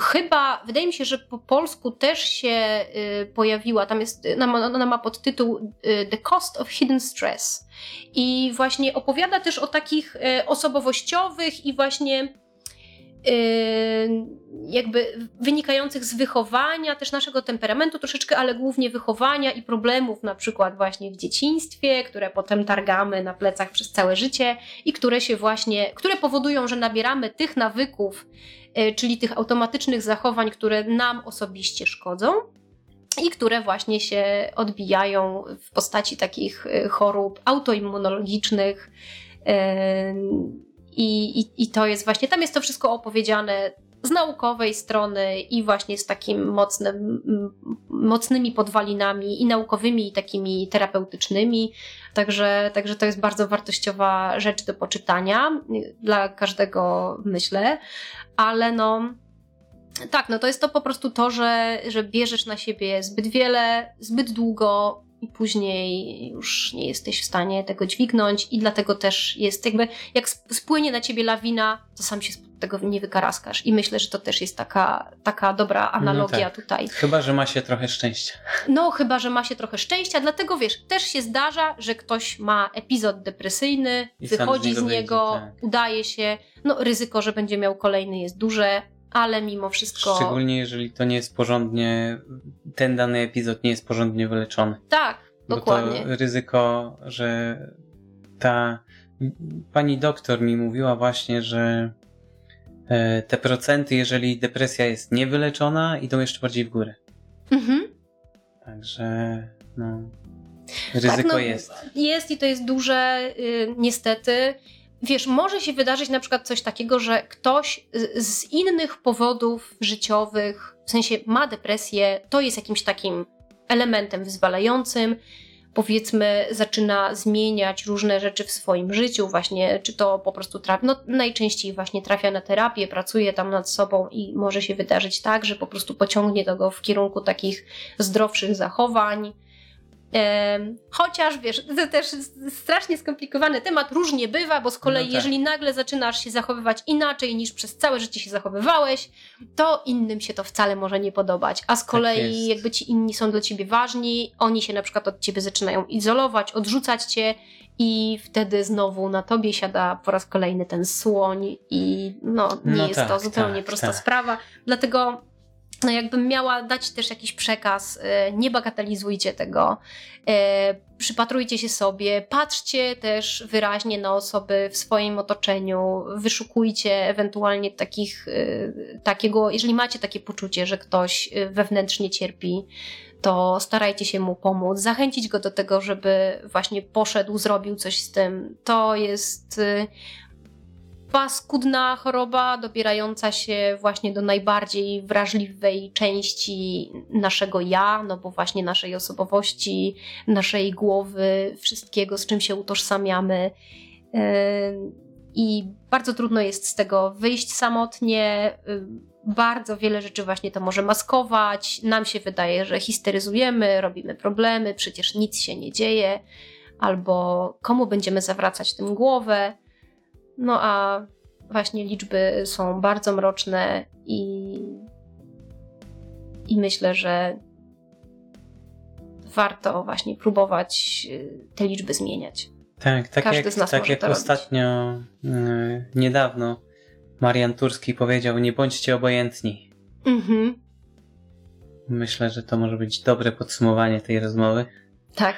chyba, wydaje mi się, że po polsku też się pojawiła, tam jest, ona ma podtytuł The Cost of Hidden Stress. I właśnie opowiada też o takich osobowościowych i właśnie jakby wynikających z wychowania, też naszego temperamentu troszeczkę, ale głównie wychowania i problemów na przykład właśnie w dzieciństwie, które potem targamy na plecach przez całe życie i które się właśnie, które powodują, że nabieramy tych nawyków, e, czyli tych automatycznych zachowań, które nam osobiście szkodzą i które właśnie się odbijają w postaci takich e, chorób autoimmunologicznych, i, i, I to jest właśnie, tam jest to wszystko opowiedziane z naukowej strony i właśnie z takim mocnym, mocnymi podwalinami i naukowymi, i takimi terapeutycznymi. Także, także to jest bardzo wartościowa rzecz do poczytania dla każdego, myślę. Ale no, tak, no to jest to po prostu to, że, że bierzesz na siebie zbyt wiele, zbyt długo, i później już nie jesteś w stanie tego dźwignąć i dlatego też jest jakby, jak spłynie na ciebie lawina, to sam się tego nie wykaraskasz i myślę, że to też jest taka, taka dobra no analogia no tak. tutaj. Chyba, że ma się trochę szczęścia. No, chyba, że ma się trochę szczęścia, dlatego wiesz, też się zdarza, że ktoś ma epizod depresyjny, I wychodzi z niego, z niego tak. udaje się, no ryzyko, że będzie miał kolejny jest duże, ale mimo wszystko. Szczególnie jeżeli to nie jest porządnie, ten dany epizod nie jest porządnie wyleczony. Tak, Bo dokładnie. To ryzyko, że ta pani doktor mi mówiła właśnie, że e, te procenty, jeżeli depresja jest niewyleczona, idą jeszcze bardziej w górę. Mhm. Także, no. Ryzyko tak, no, jest. Jest i to jest duże, y, niestety wiesz, może się wydarzyć na przykład coś takiego, że ktoś z innych powodów życiowych, w sensie ma depresję, to jest jakimś takim elementem wyzwalającym, powiedzmy, zaczyna zmieniać różne rzeczy w swoim życiu, właśnie, czy to po prostu trafia, no najczęściej właśnie trafia na terapię, pracuje tam nad sobą i może się wydarzyć tak, że po prostu pociągnie to go w kierunku takich zdrowszych zachowań, Chociaż wiesz, to też strasznie skomplikowany temat, różnie bywa, bo z kolei, no tak. jeżeli nagle zaczynasz się zachowywać inaczej niż przez całe życie się zachowywałeś, to innym się to wcale może nie podobać. A z tak kolei, tak jakby ci inni są dla ciebie ważni, oni się na przykład od ciebie zaczynają izolować, odrzucać cię, i wtedy znowu na tobie siada po raz kolejny ten słoń, i no, nie no jest tak, to zupełnie tak, prosta tak. sprawa. Dlatego no jakbym miała dać też jakiś przekaz, e, nie bagatelizujcie tego, e, przypatrujcie się sobie, patrzcie też wyraźnie na osoby w swoim otoczeniu, wyszukujcie ewentualnie takich, e, takiego, jeżeli macie takie poczucie, że ktoś wewnętrznie cierpi, to starajcie się mu pomóc, zachęcić go do tego, żeby właśnie poszedł, zrobił coś z tym. To jest paskudna choroba, dobierająca się właśnie do najbardziej wrażliwej części naszego ja, no bo właśnie naszej osobowości, naszej głowy, wszystkiego, z czym się utożsamiamy. Yy, I bardzo trudno jest z tego wyjść samotnie. Yy, bardzo wiele rzeczy właśnie to może maskować. Nam się wydaje, że histeryzujemy, robimy problemy, przecież nic się nie dzieje, albo komu będziemy zawracać tym głowę. No a właśnie liczby są bardzo mroczne i, i myślę, że warto właśnie próbować y, te liczby zmieniać. Tak, tak Każdy jak, z nas tak jak ostatnio yy, niedawno Marian Turski powiedział, nie bądźcie obojętni. Mhm. Myślę, że to może być dobre podsumowanie tej rozmowy. Tak.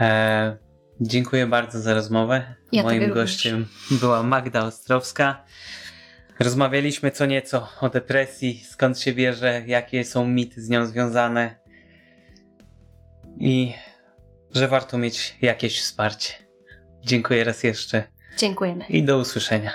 E, Dziękuję bardzo za rozmowę. Ja Moim gościem była Magda Ostrowska. Rozmawialiśmy co nieco o depresji, skąd się bierze, jakie są mity z nią związane i że warto mieć jakieś wsparcie. Dziękuję raz jeszcze. Dziękujemy. I do usłyszenia.